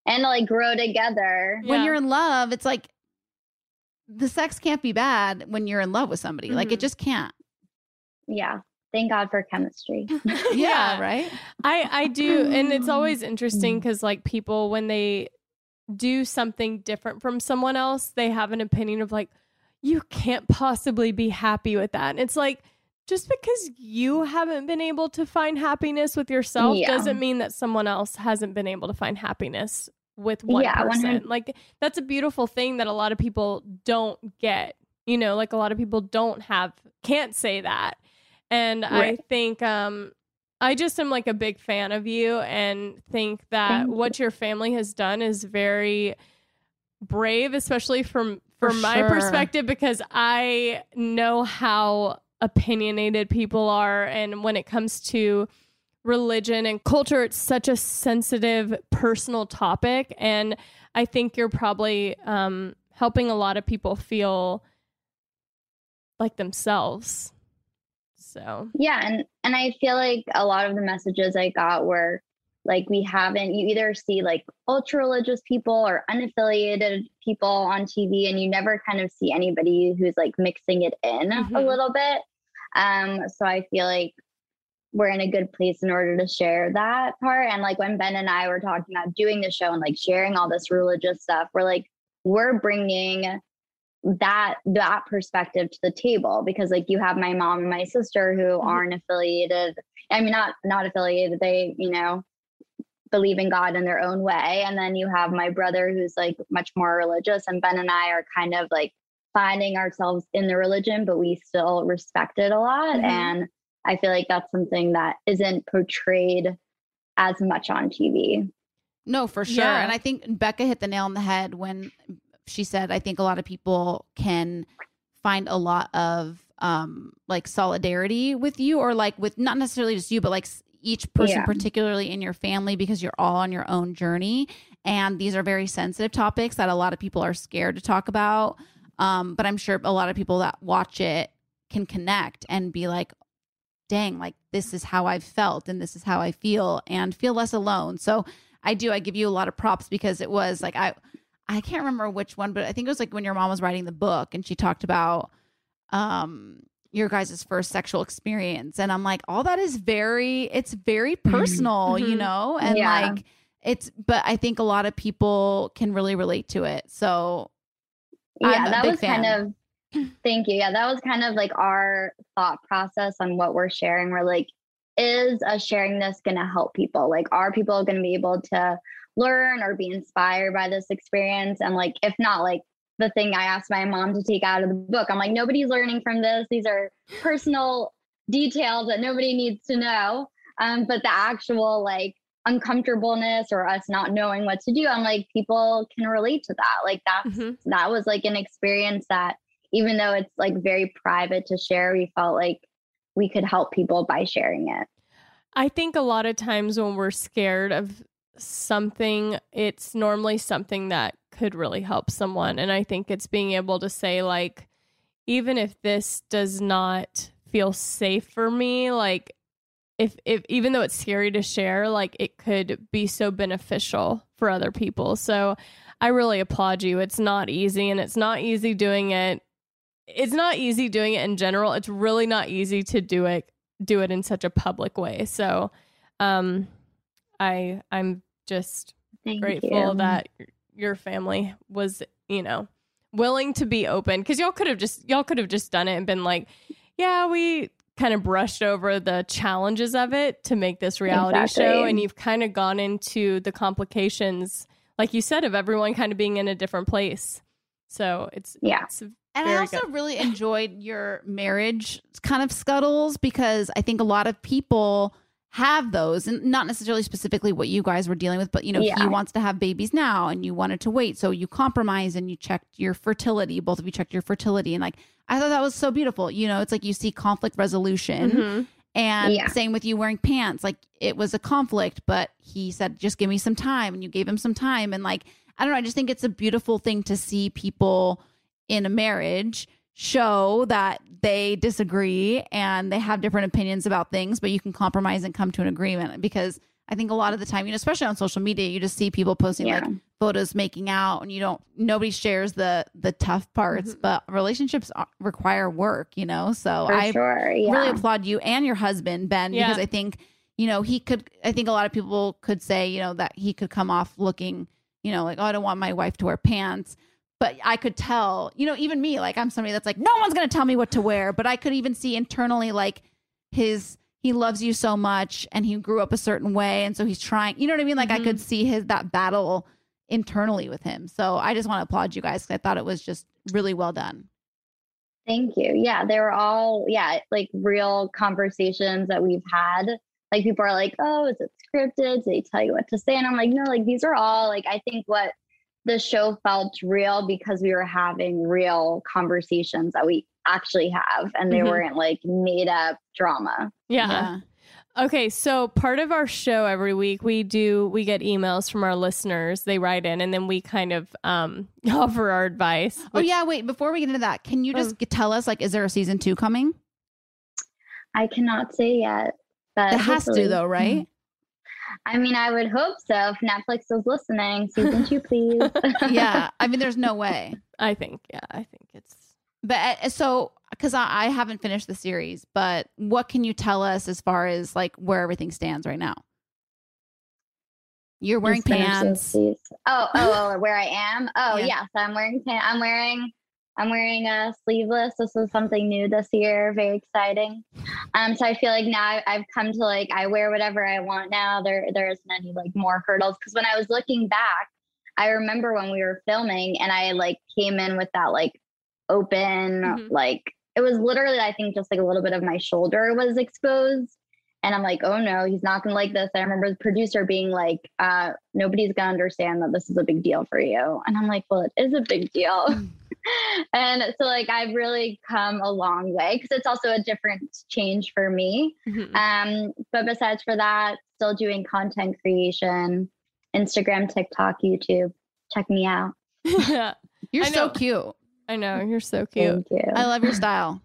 and like grow together. When Yeah. you're in love, it's like the sex can't be bad when you're in love with somebody. Like it Mhm. just can't. Yeah. Thank God for chemistry. (laughs) (laughs) Yeah, Yeah. right? I I do and it's (sighs) always interesting mm. cuz like people when they do something different from someone else, they have an opinion of like you can't possibly be happy with that. And it's like just because you haven't been able to find happiness with yourself Yeah. doesn't mean that someone else hasn't been able to find happiness with one Yeah, person. 100 Like that's a beautiful thing that a lot of people don't get. You know, like a lot of people don't have can't say that. And I think um I just am like a big fan of you and think that Thank what your family has done is very brave, especially from For from my sure. perspective, because I know how opinionated people are, and when it comes to religion and culture, it's such a sensitive, personal topic, and I think you're probably um, helping a lot of people feel like themselves. So Yeah, and and I feel like a lot of the messages I got were like we haven't you either see like ultra religious people or unaffiliated people on TV and you never kind of see anybody who's like mixing it in a Mhm. little bit. Um so I feel like we're in a good place in order to share that part and like when Ben and I were talking about doing the show and like sharing all this religious stuff we're like we're bringing that that perspective to the table because like you have my mom and my sister who aren't affiliated i mean not not affiliated they you know believe in god in their own way and then you have my brother who's like much more religious and ben and i are kind of like finding ourselves in the religion but we still respect it a lot Mhm. and i feel like that's something that isn't portrayed as much on tv No, for sure. Yeah. And I think Becca hit the nail on the head when she said, I think a lot of people can find a lot of um like solidarity with you or like with not necessarily just you, but like each person, Yeah. particularly in your family, because you're all on your own journey. And these are very sensitive topics that a lot of people are scared to talk about. Um, but I'm sure a lot of people that watch it can connect and be like, dang, like this is how I've felt and this is how I feel and feel less alone. So I do, I give you a lot of props because it was like I I can't remember which one, but I think it was like when your mom was writing the book and she talked about um your guys' first sexual experience. And I'm like, all that is very it's very personal, you Mhm. know? And Yeah. like it's but I think a lot of people can really relate to it. So yeah that was fan. kind of thank you yeah that was kind of like our thought process on what we're sharing we're like is us sharing this going to help people like are people going to be able to learn or be inspired by this experience. And like if not like the thing i asked my mom to take out of the book i'm like nobody's learning from this. These are personal details that nobody needs to know. Um, but the actual like uncomfortableness or us not knowing what to do i'm like people can relate to that. Like that's Mhm. that was like an experience that even though it's like very private to share we felt like we could help people by sharing it. I think a lot of times when we're scared of something, it's normally something that could really help someone. And I think it's being able to say, like, even if this does not feel safe for me, like, if, if even though it's scary to share, like it could be so beneficial for other people. So I really applaud you. It's not easy and it's not easy doing it. It's not easy doing it in general. It's really not easy to do it do it in such a public way. So um I I'm just Thank grateful you. that your family was, you know, willing to be open cuz y'all could have just y'all could have just done it and been like, yeah, we kind of brushed over the challenges of it to make this reality show and you've kind of gone into the complications like you said of everyone kind of being in a different place. So it's Yeah. it's And I also good. really enjoyed your marriage kind of scuttles because I think a lot of people have those and not necessarily specifically what you guys were dealing with, but you know, he wants to have babies now and you wanted to wait. So you compromise and you checked your fertility. Both of you checked your fertility. And like, I thought that was so beautiful. You know, it's like you see conflict resolution. Mhm. And Yeah. same with you wearing pants. Like it was a conflict, but he said, just give me some time. And you gave him some time. And like, I don't know, I just think it's a beautiful thing to see people in a marriage show that they disagree and they have different opinions about things, but you can compromise and come to an agreement. Because I think a lot of the time, you know, especially on social media, you just see people posting Yeah. like photos making out and you don't nobody shares the the tough parts, Mm-hmm. but relationships are- require work, you know? So for I sure yeah really applaud you and your husband ben Yeah. because i think you know he could i think a lot of people could say you know that he could come off looking you know like oh i don't want my wife to wear pants but i could tell you know even me like i'm somebody that's like no one's to tell me what to wear but i could even see internally like his he loves you so much and he grew up a certain way and so he's trying you know what i mean like i Mhm. could see his that battle internally with him so i just want to applaud you guys because i thought it was just really well done Thank you. Yeah, they were all yeah, like real conversations that we've had like people are like, oh, is it scripted? Do they tell you what to say? And I'm like, no, like these are all like I think what the show felt real because we were having real conversations that we actually have and they Mhm. weren't like made up drama. Yeah. Okay, so part of our show every week we do we get emails from our listeners. They write in and then we kind of um (laughs) offer our advice. Oh yeah, wait. Before we get into that, can you just g- tell us like, is there a season two coming? I cannot say yet. But It has to though, right? I mean, I would hope so. If Netflix is listening, season two, please. (laughs) yeah. I mean, there's no way. I think, yeah, I think it's. But uh, so, because I, I haven't finished the series, but what can you tell us as far as like where everything stands right now? You're wearing Just finish those, pants. please. Oh, oh, oh, where I am. Oh, Yeah. yes, I'm wearing pants. I'm wearing. I'm wearing a sleeveless. This is something new this year. Very exciting. Um, so I feel like now I've come to like I wear whatever I want now. There, there isn't any like more hurdles. Because when I was looking back, I remember when we were filming and I like came in with that like open Mhm. like it was literally I think just like a little bit of my shoulder was exposed. And I'm like, oh no, he's not gonna like this. I remember the producer being like, uh, nobody's gonna understand that this is a big deal for you. And I'm like, well, it is a big deal. (laughs) and so like I've really come a long way because it's also a different change for me. Mhm. Um, but besides for that, still doing content creation, Instagram, TikTok, YouTube. Check me out. yeah, (laughs) You're I so know. cute. I know you're so cute. Thank you. I love your style.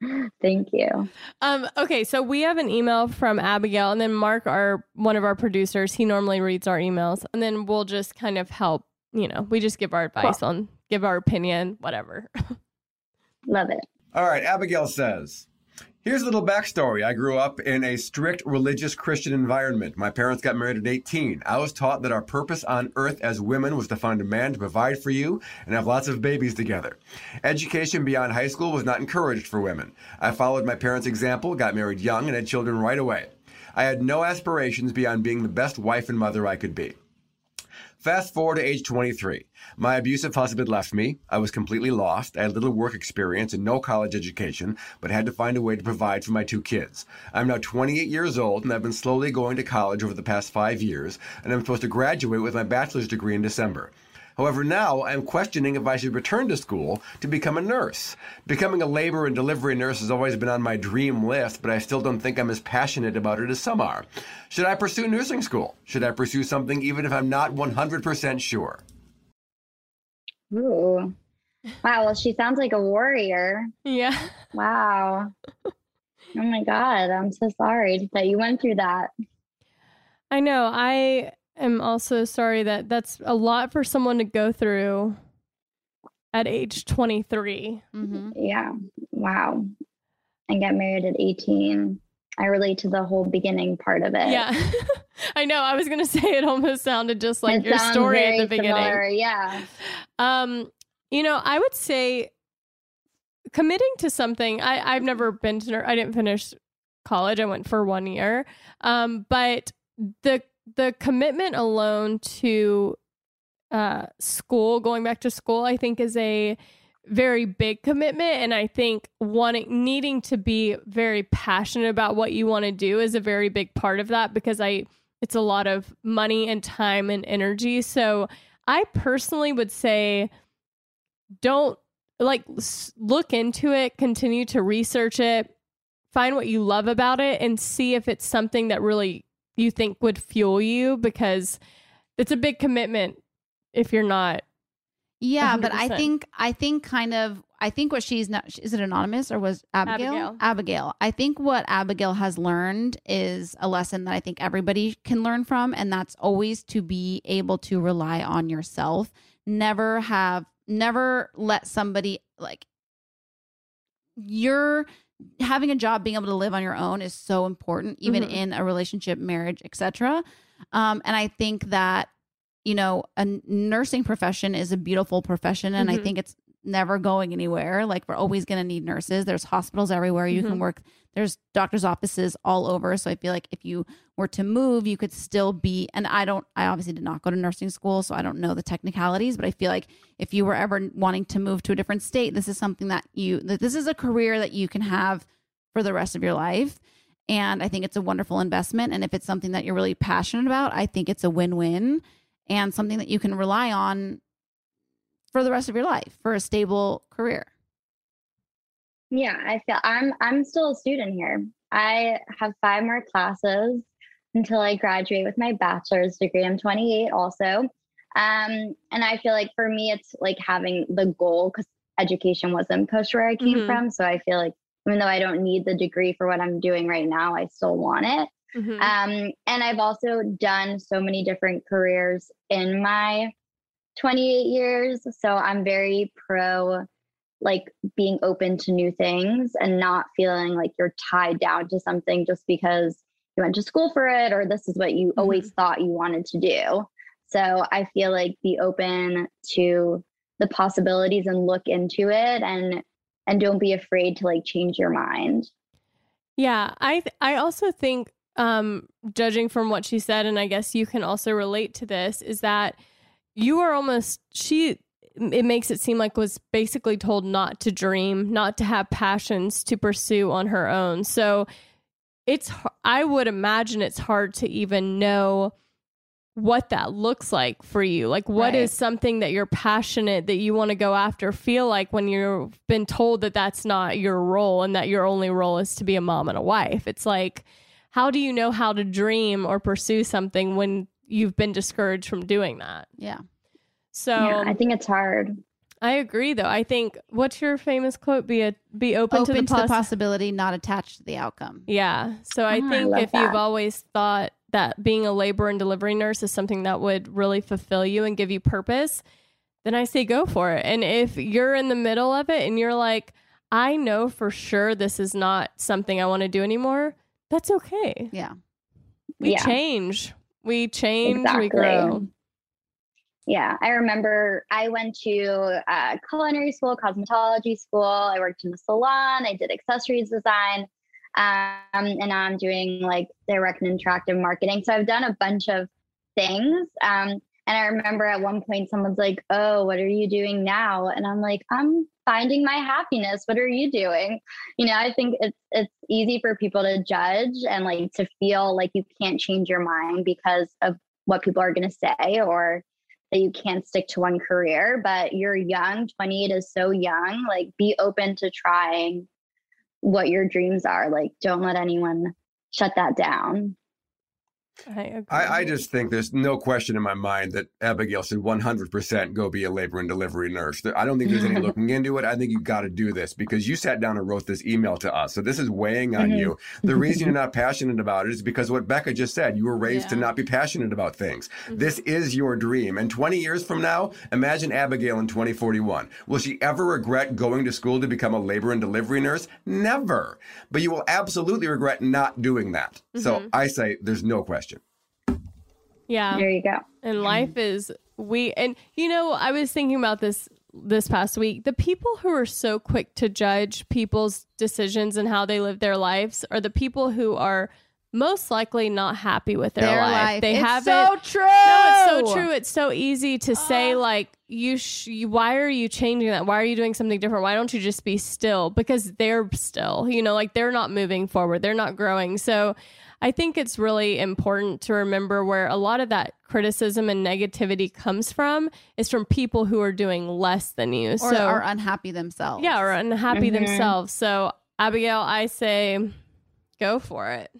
(laughs) Thank you. Um, okay, so we have an email from Abigail, and then Mark, our one of our producers, he normally reads our emails, and then we'll just kind of help. You know, we just give our advice on, give our opinion, whatever. (laughs) Love it. All right, Abigail says. Here's a little backstory. I grew up in a strict religious Christian environment. My parents got married at 18. I was taught that our purpose on earth as women was to find a man to provide for you and have lots of babies together. Education beyond high school was not encouraged for women. I followed my parents' example, got married young, and had children right away. I had no aspirations beyond being the best wife and mother I could be. Fast forward to age 23. My abusive husband left me. I was completely lost. I had little work experience and no college education, but had to find a way to provide for my two kids. I'm now 28 years old and I've been slowly going to college over the past five years, and I'm supposed to graduate with my bachelor's degree in December. However, now I'm questioning if I should return to school to become a nurse. Becoming a labor and delivery nurse has always been on my dream list, but I still don't think I'm as passionate about it as some are. Should I pursue nursing school? Should I pursue something even if I'm not 100% sure? Ooh. Wow. Well, she sounds like a warrior. yeah. Wow. Oh my God. I'm so sorry that you went through that. I know. I am also sorry that that's a lot for someone to go through at age 23. Mm-hmm. Yeah. Wow. And get married at 18. I relate to the whole beginning part of it. Yeah. (laughs) I know. I was going (laughs) to say it almost sounded just like It your story at the beginning. similar, Yeah. Um, you know, I would say committing to something. I I've never been to. I didn't finish college. I went for one year. Um, but the the commitment alone to uh school, going back to school, I think is a very big commitment and i think wanting needing to be very passionate about what you want to do is a very big part of that because i it's a lot of money and time and energy. So i personally would say don't like look into it continue to research it find what you love about it and see if it's something that really you think would fuel you because it's a big commitment if you're not Yeah, but I think I think kind of I think what she's not is it anonymous or was Abigail? Abigail. Abigail. I think what Abigail has learned is a lesson that I think everybody can learn from and that's always to be able to rely on yourself. Never have never let somebody like you're having a job being able to live on your own is so important even Mhm. in a relationship marriage etc um, and i think that you know a nursing profession is a beautiful profession and i Mhm. think it's never going anywhere. Like we're always going to need nurses. There's hospitals everywhere. You Mhm. can work there's doctors offices all over. So i feel like if you were to move you could still be and i don't i obviously did not go to nursing school so i don't know the technicalities but i feel like if you were ever wanting to move to a different state this is something that you that this is a career that you can have for the rest of your life. And I think it's a wonderful investment. And if it's something that you're really passionate about, I think it's a win win and something that you can rely on for the rest of your life for a stable career. Yeah, I feel I'm I'm still a student here. I have five more classes until I graduate with my bachelor's degree. I'm 28 also. Um, and I feel like for me, it's like having the goal because education wasn't pushed where I came Mhm. from. So I feel like even though I don't need the degree for what I'm doing right now, I still want it. Mhm. Um, and I've also done so many different careers in my 28 years. So I'm very pro like being open to new things and not feeling like you're tied down to something just because you went to school for it or this is what you always thought you wanted to do. So I feel like be open to the possibilities and look into it and and don't be afraid to like change your mind. Yeah, I th- I also think um judging from what she said and I guess you can also relate to this is that you are almost she it makes it seem like was basically told not to dream, not to have passions to pursue on her own. So it's I would imagine it's hard to even know what that looks like for you. Like what is Right. something that you're passionate that you want to go after feel like when you've been told that that's not your role and that your only role is to be a mom and a wife. It's like how do you know how to dream or pursue something when you've been discouraged from doing that? Yeah. So yeah, I think it's hard. I agree though. I think what's your famous quote? Be a be open, Open to the, to the possibility, not attached to the outcome. Yeah. So I ah, I think love if that. you've always thought that being a labor and delivery nurse is something that would really fulfill you and give you purpose, then I say go for it. And if you're in the middle of it and you're like, I know for sure this is not something I want to do anymore, that's okay. Yeah. We Yeah. change. We change, Exactly. we grow. Yeah, I remember I went to uh, culinary school, cosmetology school. I worked in the salon. I did accessories design, um, and now I'm doing like direct and interactive marketing. So I've done a bunch of things. Um, and I remember at one point someone's like, "Oh, what are you doing now?" And I'm like, "I'm finding my happiness. What are you doing?" You know, I think it's it's easy for people to judge and like to feel like you can't change your mind because of what people are going to say or that you can't stick to one career, but you're young. 28 is so young. Like, be open to trying what your dreams are. Like, don't let anyone shut that down. I. I, I just think there's no question in my mind that Abigail should 100% go be a labor and delivery nurse. I don't think there's any (laughs) looking into it. I think you got to do this because you sat down and wrote this email to us. So this is weighing on Mhm. you. The reason you're (laughs) not passionate about it is because what Becca just said. You were raised to not be passionate about things. This is your dream. And 20 years from now, imagine Abigail in 2041. Will she ever regret going to school to become a labor and delivery nurse? Never. But you will absolutely regret not doing that. So I say there's no question. Yeah. There you go. And life is we and you know, I was thinking about this this past week. The people who are so quick to judge people's decisions and how they live their lives are the people who are most likely not happy with their, Their life. life. They It's have so it. true. No, it's so true. It's so easy to say ah. like you, sh- you. Why are you changing that? Why are you doing something different? Why don't you just be still? Because they're still. You know, like they're not moving forward. They're not growing. So. I think it's really important to remember where a lot of that criticism and negativity comes from is from people who are doing less than you. Or so are unhappy themselves. yeah, or unhappy Mhm. themselves. So Abigail, I say go for it.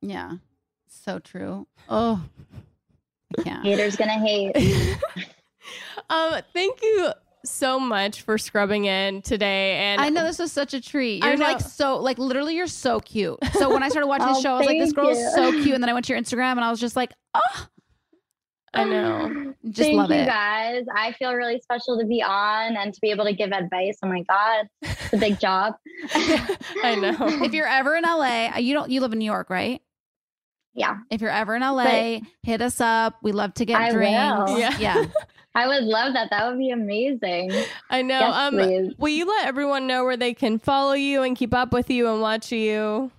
Yeah. So true. (laughs) Oh, yeah. Haters gonna hate. (laughs) Um, thank you so much for scrubbing in today. And I know this was such a treat. You're like so, like literally, you're so cute. So when I started (laughs) watching the Oh, show, I was like, this thank girl is so cute. And then I went to your Instagram and I was just like, oh, I know. (gasps) just Thank love you it. guys. I feel really special to be on and to be able to give advice. Oh my God, it's a big (laughs) job. (laughs) I know. If you're ever in LA, uh, you don't, you live in New York, right? yeah, If you're ever in LA, hit us up. We love to get I drinks. will. Yeah. yeah. I would love that. That would be amazing. I know. Yes, um, please. will you let everyone know where they can follow you and keep up with you and watch you?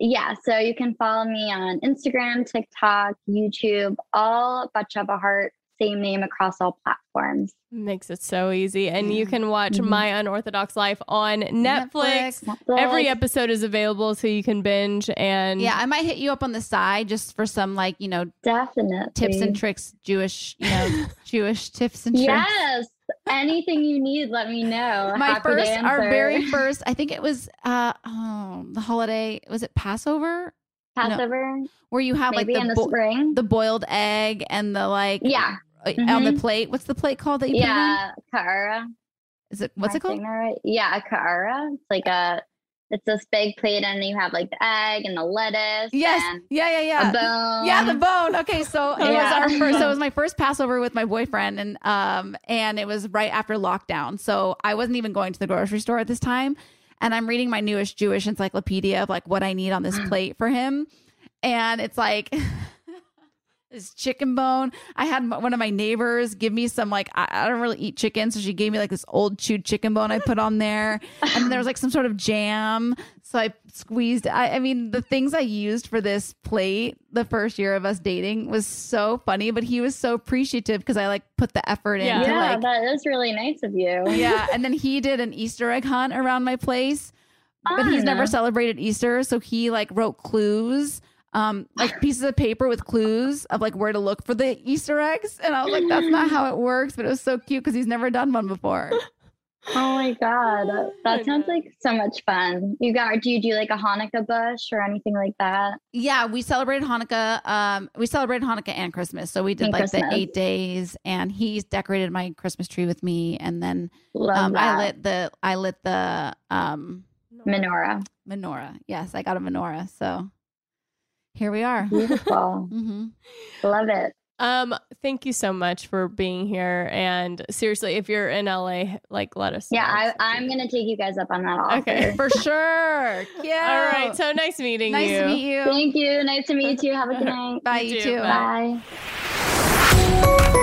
Yeah, so you can follow me on Instagram, TikTok, YouTube, all Batsheva Haart same name across all platforms. Makes it so easy. And you can watch My Unorthodox Life on Netflix. Netflix. Every episode is available so you can binge and Yeah, I might hit you up on the side just for some like, you know, Definitely. tips and tricks, Jewish, you know, (laughs) Jewish tips and tricks. Yes. Anything you need, let me know. (laughs) My Happy first, our very (laughs) first, I think it was uh oh, the holiday, was it Passover? No, Passover. where you have Maybe like in the the bo- spring. the boiled egg and the like Yeah. Uh, on the Mhm. plate. What's the plate called that you put it Yeah, kara. Is it what's it called? right? Yeah, a kara. It's like a, it's this big plate, and you have like the egg and the lettuce. Yes. Yeah, yeah, yeah. A bone. Yeah, the bone. Okay, so (laughs) it was our first. So it was (laughs) my first Passover with my boyfriend, and um, and it was right after lockdown. So I wasn't even going to the grocery store at this time, and I'm reading my newest Jewish encyclopedia of like what I need on this (gasps) plate for him, and it's like. (laughs) This chicken bone. I had one of my neighbors give me some like I, I don't really eat chicken, so she gave me like this old chewed chicken bone I put on there, and there was like some sort of jam. So I squeezed. I, I mean, the things I used for this plate the first year of us dating was so funny, but he was so appreciative because I like put the effort in. Yeah, to, like, that is really nice of you. yeah, and then he did an Easter egg hunt around my place, but he's never celebrated Easter, so he like wrote clues, um, like pieces of paper with clues of like where to look for the Easter eggs, and I was like, that's not how it works, but it was so cute because he's never done one before. (laughs) Oh my god, that sounds like so much fun. You got? Do you do like a Hanukkah bush or anything like that? Yeah, we celebrated Hanukkah. Um, we celebrated Hanukkah and Christmas, so we did And like Christmas. the eight days, and he's decorated my Christmas tree with me, and then um. I lit the I lit the um menorah. menorah. Yes, I got a menorah. So here we are. Beautiful. (laughs) hmm Love it. Um, thank you so much for being here. And seriously, if you're in LA, like let us know. Yeah, I, I'm gonna take you guys up on that offer. Okay. For sure. Yeah. (laughs) All right. So nice meeting Nice you. Nice to meet you. Thank you. Nice to meet you. Have a good (laughs) night. Bye, You you too. too. Bye. Bye.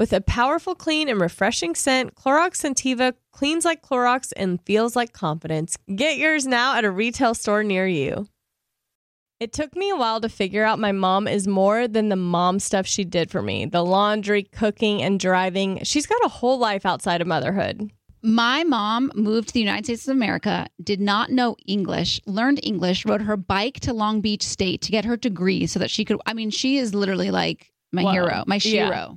With a powerful, clean, and refreshing scent, Clorox Scentiva cleans like Clorox and feels like confidence. Get yours now at a retail store near you. It took me a while to figure out my mom is more than the mom stuff she did for me the laundry, cooking, and driving. She's got a whole life outside of motherhood. My mom moved to the United States of America, did not know English, learned English, rode her bike to Long Beach State to get her degree so that she could. I mean, she is literally like my Whoa. hero, my Yeah.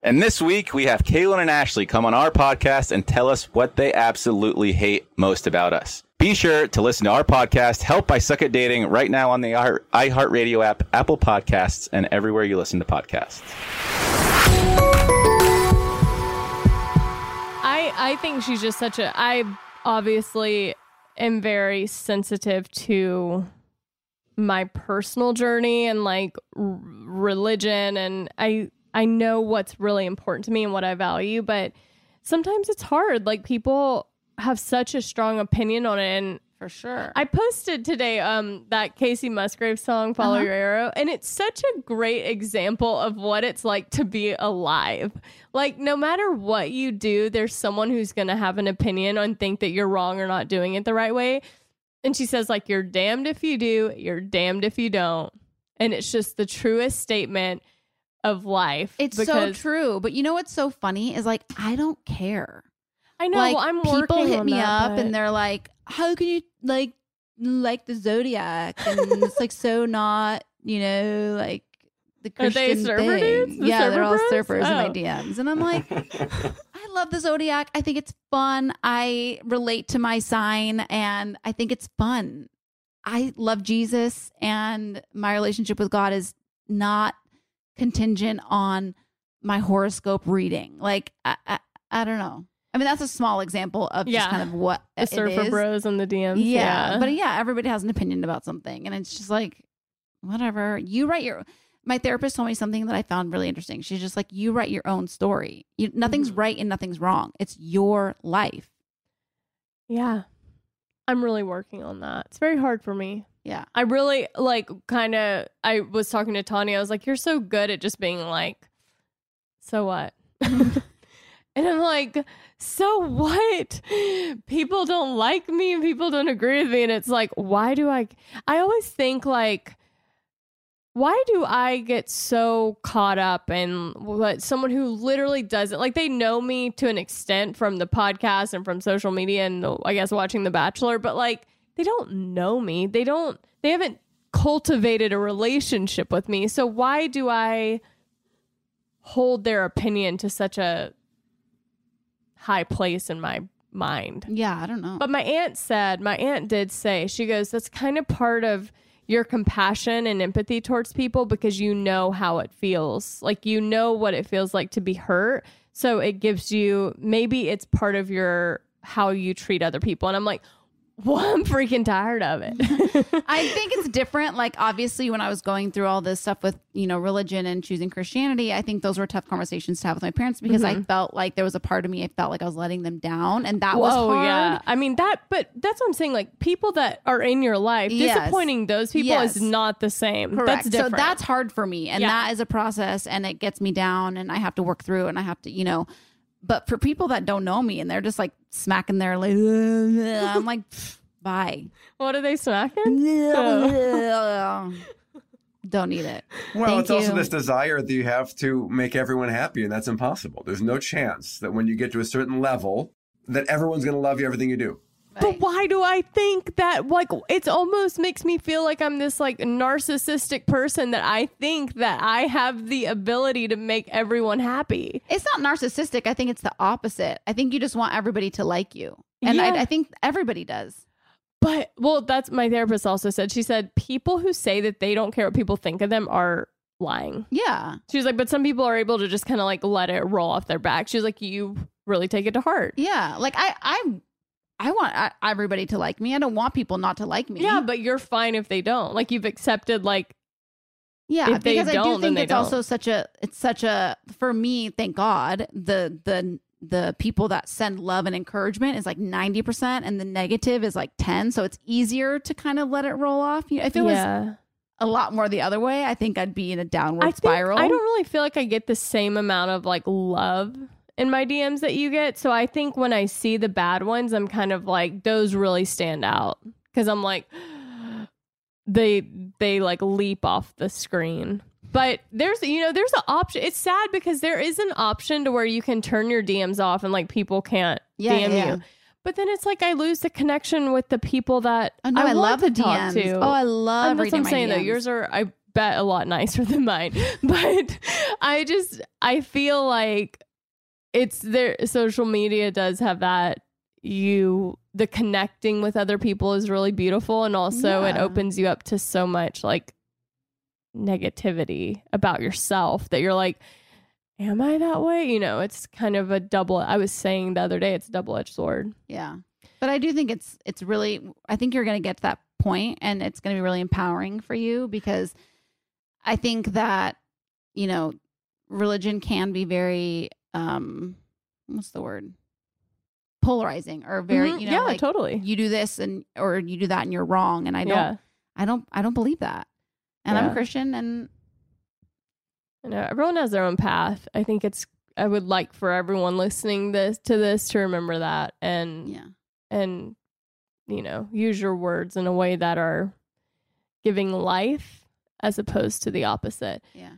And this week we have Kaylin and Ashley come on our podcast and tell us what they absolutely hate most about us. Be sure to listen to our podcast, Help by Suck at Dating, right now on the iHeartRadio app, Apple Podcasts, and everywhere you listen to podcasts. I I think she's just such a I obviously am very sensitive to my personal journey and like r- religion and I I know what's really important to me and what I value but sometimes it's hard like people have such a strong opinion on it and For sure. I posted today um that Kacey Musgraves song Follow Uh-huh. Your Arrow and it's such a great example of what it's like to be alive. Like no matter what you do there's someone who's going to have an opinion and think that you're wrong or not doing it the right way. And she says like you're damned if you do, you're damned if you don't. And it's just the truest statement of life. It's so true. But you know what's so funny is like, I don't care. I know like, well, I'm people hit me that, up but- and they're like, "How can you like like the zodiac?" And it's like so not, you know, like the Are they Christian thing. The yeah, they're all surfers in my Oh. DMs, and I'm like, I love the zodiac. I think it's fun. I relate to my sign, and I think it's fun. I love Jesus, and my relationship with God is not contingent on my horoscope reading. Like, I, I, I don't know. I mean, that's a small example of Yeah. just kind of what the surfer bros and the DMs. Yeah, Yeah. but yeah, everybody has an opinion about something, and it's just like, whatever. You write your. My therapist told me something that I found really interesting. She's just like, you write your own story. You, nothing's Mm-hmm. right and nothing's wrong. It's your life. Yeah. I'm really working on that. It's very hard for me. Yeah. I really like kind of I was talking to Tanya. I was like, "You're so good at just being like, so what?" (laughs) and I'm like, "So what? People don't like me. And people don't agree with me." And it's like, why do I? I always think like, why do I get so caught up in what someone who literally doesn't like they know me to an extent from the podcast and from social media and I guess watching The Bachelor, but like they don't know me. They don't they haven't cultivated a relationship with me. So why do I hold their opinion to such a high place in my mind? Yeah, I don't know. But my aunt said, my aunt did say, she goes, that's kind of part of your compassion and empathy towards people because you know how it feels. Like you know what it feels like to be hurt. So it gives you maybe it's part of your how you treat other people. And I'm like, (laughs) well, I'm freaking tired of it. (laughs) I think it's different. Like obviously, when I was going through all this stuff with you know religion and choosing Christianity, I think those were tough conversations to have with my parents because I Mhm. felt like there was a part of me I felt like I was letting them down, and that was hard. yeah. I mean that, but that's what I'm saying. Like people that are in your life, Yes. disappointing those people Yes. is not the same. Correct. That's different. So that's hard for me, and Yeah. that is a process, and it gets me down, and I have to work through, and I have to, you know. But for people that don't know me and they're just like smacking their like, (laughs) I'm like, bye. What are they smacking? (laughs) Don't need it. Well, Thank it's also this desire that you have to make everyone happy, and that's impossible. There's no chance that when you get to a certain level, that everyone's going to love you everything you do. But why do I think that like it's almost makes me feel like I'm this like narcissistic person that I think that I have the ability to make everyone happy. It's not narcissistic. I think it's the opposite. I think you just want everybody to like you. And Yeah. I, I think everybody does. But well, that's my therapist also said. She said people who say that they don't care what people think of them are lying. Yeah. She was like, but some people are able to just kind of like let it roll off their back. She was like, you really take it to heart. Yeah. Like I, I, I want uh, everybody to like me. I don't want people not to like me. Yeah, but you're fine if they don't. Like you've accepted like Yeah, if they because I do think it's also such a it's such a for me, thank God, the the the people that send love and encouragement is like 90% and the negative is like 10, so it's easier to kind of let it roll off. You- If it Yeah. was a lot more the other way, I think I'd be in a downward I spiral. I don't really feel like I get the same amount of like love in my DMs that you get. So I think when I see the bad ones, I'm kind of like those really stand out because I'm like (gasps) they they like leap off the screen. But there's you know there's an option. It's sad because there is an option to where you can turn your DMs off and like people can't Yeah, DM yeah. you. But then it's like I lose the connection with the people that Oh, no, I want love to the talk DMs. to. Oh, I love And that's what I'm saying though. Yours are I bet a lot nicer (laughs) than mine. But I just I feel like it's there social media does have that you the connecting with other people is really beautiful and also it opens you up to so much like negativity about yourself that you're like am I that way? You know, it's kind of a double I was saying the other day it's a double-edged sword. Yeah. But I do think it's it's really I think you're going to get to that point and it's going to be really empowering for you because I think that you know religion can be very um what's the word polarizing or very Mhm. you know Yeah, like totally. you do this and or you do that and you're wrong and I don't Yeah. I don't I don't believe that. And I'm a Christian and You know, everyone has their own path. I think it's I would like for everyone listening this to this to remember that and yeah. and you know, use your words in a way that are giving life as opposed to the opposite. Yeah.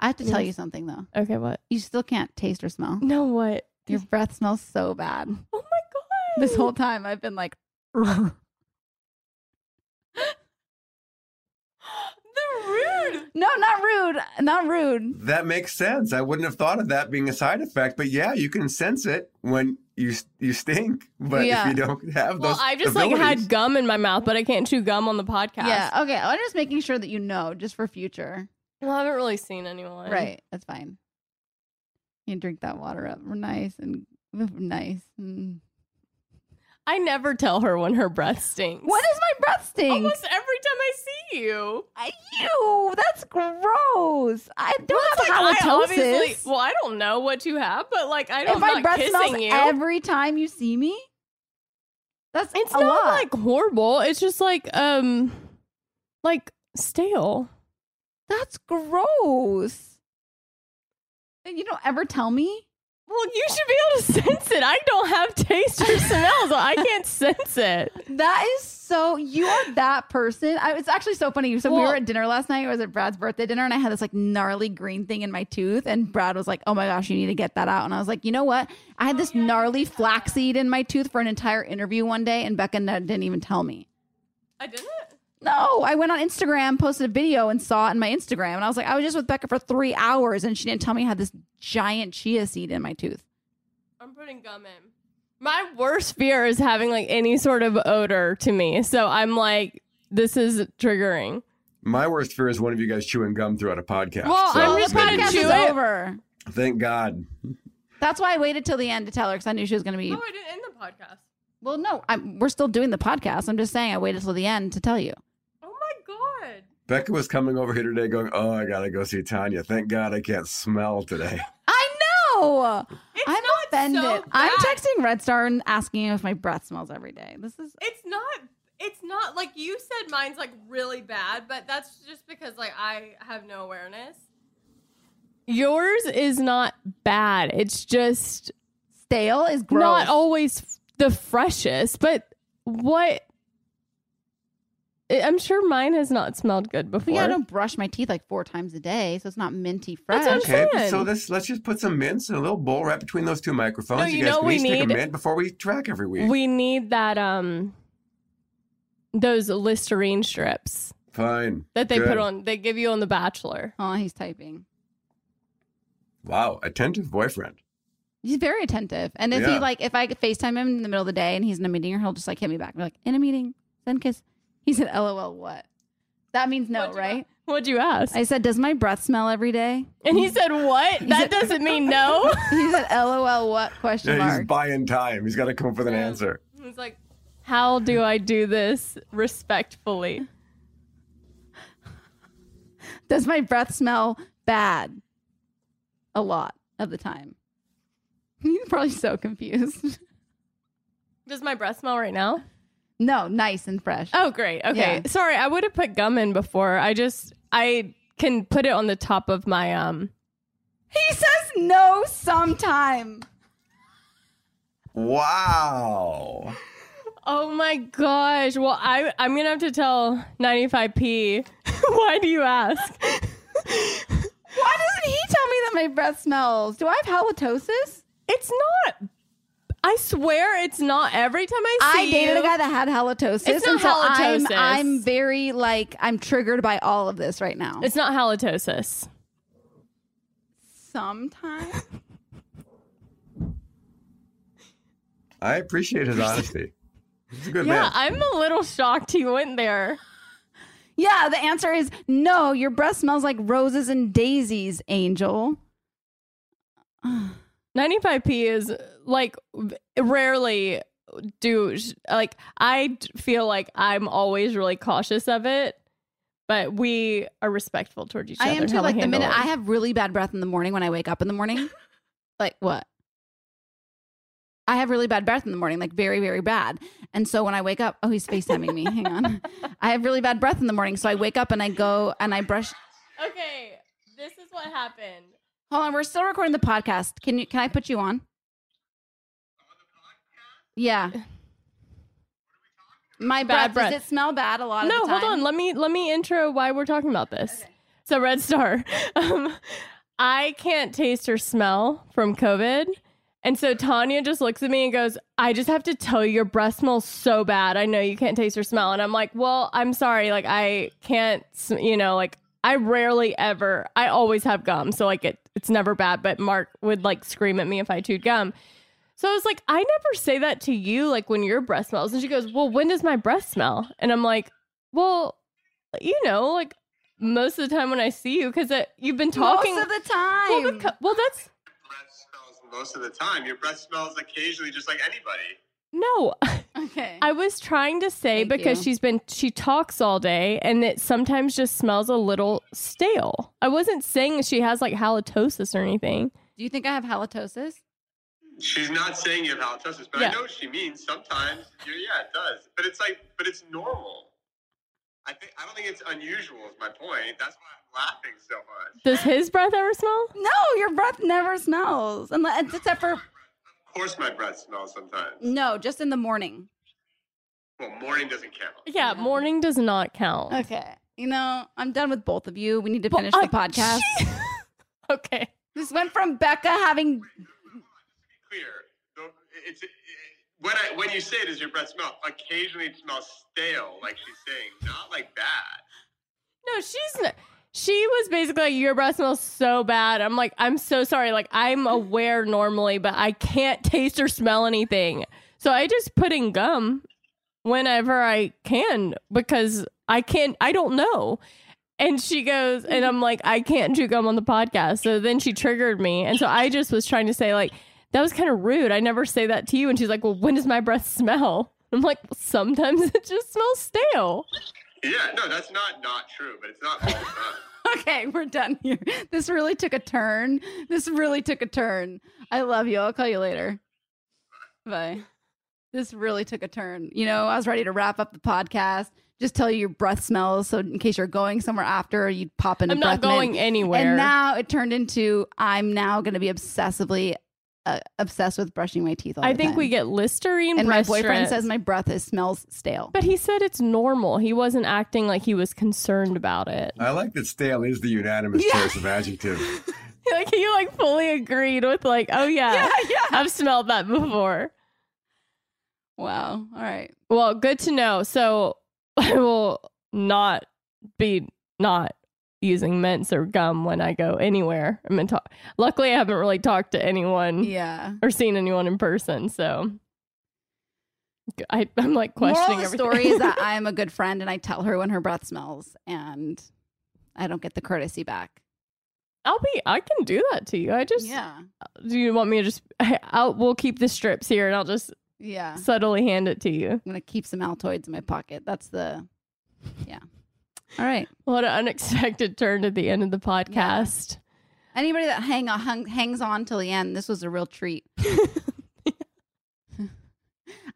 I have to tell you something though. Okay, what? You still can't taste or smell. No, what? Your breath smells so bad. Oh my god. This whole time I've been like (gasps) the rude. No, not rude. Not rude. That makes sense. I wouldn't have thought of that being a side effect, but yeah, you can sense it when you you stink. But Yeah. if you don't have Well, those, I've just abilities, like had gum in my mouth, but I can't chew gum on the podcast. Yeah. Okay. I'm just making sure that you know, just for future. Well, I haven't really seen anyone. Right. That's fine. You drink that water up We're nice and nice. Mm. I never tell her when her breath stinks. What is my breath stink? Almost every time I see you. I, ew, that's gross. I don't Well, have like, I halitosis. obviously- well, I don't know what you have, but like I don't if my breath kissing smells you. every time you see me, that's it's not lot. like horrible. It's just like um like stale. That's gross. And you don't ever tell me. Well, you should be able to (laughs) sense it. I don't have taste or smell, so I can't (laughs) sense it. That is so. You are that person. I, it's actually so funny. So we were at dinner last night. It was at Brad's birthday dinner, and I had this like gnarly green thing in my tooth. And Brad was like, "Oh my gosh, you need to get that out." And I was like, "You know what? I had this oh, gnarly flaxseed in my tooth for an entire interview one day, and Becca didn't even tell me." I didn't. No, I went on Instagram, posted a video, and saw it in my Instagram, and I was like, "I was just with Becca for three hours, and she didn't tell me I had this giant chia seed in my tooth." I'm putting gum in. My worst fear is having like any sort of odor to me. So I'm like, this is triggering. my worst fear is one of you guys chewing gum throughout a podcast. Well, So I'm just gonna Podcast chew is it. over. Thank God. That's why I waited till the end to tell her because I knew she was going to be. Oh, I didn't end the podcast. Well, no, I'm, we're still doing the podcast. I'm just saying I waited till the end to tell you. Becca was coming over here today going, Oh, I gotta go see Tanya. Thank God I can't smell today. (laughs) I know. It's I'm not offended. so I'm texting Red Star and asking if my breath smells every day. This is It's not. It's not like you said. Mine's like really bad, but that's just because like I have no awareness. Yours is not bad. It's just stale. Is gross. not always the freshest. But what? I- I'm sure mine has not smelled good before. But yeah, I don't brush my teeth like four times a day, so it's not minty fresh. That's Okay, saying. so this let's just put some mints in a little bowl right between those two microphones. No, you, you guys know can we each take a need- mint before we track every week. We need that um those Listerine strips Fine. that they Good. put on. They give you on The Bachelor. Oh, he's typing. Wow, attentive boyfriend. He's very attentive. And if Yeah. he like, if I FaceTime him in the middle of the day and he's in a meeting, or he'll just like hit me back. Be like, in a meeting, send kiss. He said, "LOL." What? That means no, right? What'd you ask? I said, "Does my breath smell every day?" And he said, "What? That doesn't mean no." (laughs) he said, "LOL." What? Question Yeah, he's buying time. He's got to come up with an answer. He's like, "How do I do this respectfully?" (laughs) Does my breath smell bad? A lot of the time. (laughs) He's probably so confused. Does my breath smell right now? No, nice and fresh. Oh, great. Okay. Yeah. Sorry, I would have put gum in before. I just I can put it on the top of my um He says no sometime. Wow. Oh my gosh. Well, I I'm going to have to tell 95p. (laughs) Why do you ask? Why doesn't he tell me that my breath smells? Do I have halitosis? It's not I swear it's not every time I see I dated you. a guy that had halitosis. It's not and so I'm, halitosis. I'm very like I'm triggered by all of this right now. It's not halitosis. Sometimes. (laughs) I appreciate his honesty. He's a good Yeah, man. I'm a little shocked he went there. Yeah, the answer is no. Your breath smells like roses and daisies, Angel. (sighs) 95p is like rarely do like I feel like I'm always really cautious of it, but we are respectful towards each other. I am too. Like the minute it. I have really bad breath in the morning when I wake up in the morning. (laughs) like what? I have really bad breath in the morning, like very, very bad. And so when I wake up, oh, he's FaceTiming me. Hang on. (laughs) I have really bad breath in the morning. So I wake up and I go and I brush. Okay, this is what happened. Hold on, we're still recording the podcast. Can you? Can I put you on? Yeah. My Bad breath. breath. Does it smell bad a lot of No, the time? hold on. Let me let me intro why we're talking about this. So Red Star, (laughs) um, I can't taste or smell from COVID. And so Tanya just looks at me and goes, I just have to tell you, your breath smells so bad. I know you can't taste or smell. And I'm like, well, I'm sorry. Like, I can't, you know, like, I rarely ever, I always have gum. So, like, it, it's never bad. But Mark would, like, scream at me if I chewed gum. So I was like, I never say that to you, like, when your breath smells. And she goes, well, when does my breath smell? And I'm like, well, you know, like, most of the time when I see you, because uh, you've been talking. Most of the time. Well, beca- well, that's. breath smells most of the time. Your breath smells occasionally, just like anybody. No. (laughs) Okay. I was trying to say Thank because you. she's been she talks all day and it sometimes just smells a little stale. I wasn't saying she has like halitosis or anything. Do you think I have halitosis? She's not saying you have halitosis, but Yeah. I know what she means. Sometimes, yeah, it does. But it's like, but it's normal. I think I don't think it's unusual. Is my point. That's why I'm laughing so much. Does his breath ever smell? No, your breath never smells, unless except for Of course, my breath smells sometimes. no, just in the morning. Well, morning doesn't count. Yeah, morning does not count. Okay. You know, I'm done with both of you. We need to Well, finish I- the podcast. (laughs) Okay. this went from Becca having Clear. Though It's it, when I when you say it, does your breath smell? Occasionally, it smells stale, like she's saying, not like bad. No, she's not. She was basically like, your breath smells so bad. I'm like, I'm so sorry. Like, I'm aware normally, but I can't taste or smell anything. So I just put in gum whenever I can because I can't, I don't know. And she goes, and I'm like, I can't chew gum on the podcast. So then she triggered me. And so I just was trying to say, like, that was kind of rude. I never say that to you. And she's like, well, when does my breath smell? I'm like, sometimes it just smells stale. Yeah, no, that's not not true, but it's not all the time. Okay, we're done here. This really took a turn. This really took a turn. I love you. I'll call you later. Bye. This really took a turn. You know, I was ready to wrap up the podcast. Just tell you your breath smells, so in case you're going somewhere after, you'd pop in. a I'm not breath mint. going anywhere. And now it turned into I'm now going to be obsessively uh, obsessed with brushing my teeth. All I the think time. we get Listerine. And my boyfriend strips. says my breath is smells stale. But he said it's normal. He wasn't acting like he was concerned about it. I like that stale is the unanimous choice of adjective. (laughs) (laughs) like he like fully agreed with like, oh yeah yeah, I've smelled that before. Wow. All right. Well, good to know. So (laughs) I will not be not using mints or gum when I go anywhere. I'm in talk. Luckily, I haven't really talked to anyone. Yeah. Or seen anyone in person. So I, I'm like questioning Moral everything. story is that (laughs) I'm a good friend and I tell her when her breath smells and I don't get the courtesy back. I'll be. I can do that to you. I just. Yeah. Uh, do you want me to just? I, (laughs) I'll. We'll keep the strips here, and I'll just. Yeah. Subtly hand it to you. I'm gonna keep some Altoids in my pocket. That's the. Yeah. All right. What an unexpected turn at the end of the podcast. Anybody that hang on, hung, hangs on till the end, this was a real treat. (laughs)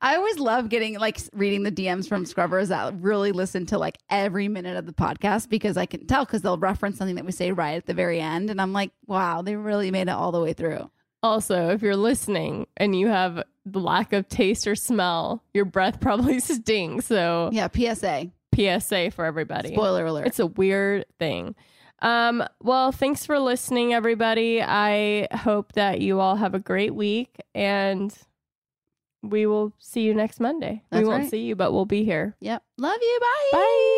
I always love getting like reading the DMs from scrubbers that really listen to like every minute of the podcast because I can tell because they'll reference something that we say right at the very end, and I'm like, wow, they really made it all the way through. Also, if you're listening and you have the lack of taste or smell, your breath (laughs) probably stinks. So yeah, PSA. PSA for everybody. Spoiler alert. It's a weird thing. Um, well, thanks for listening, everybody. I hope that you all have a great week and we will see you next Monday. That's we won't right. see you, but we'll be here. Yep. Love you. Bye. Bye.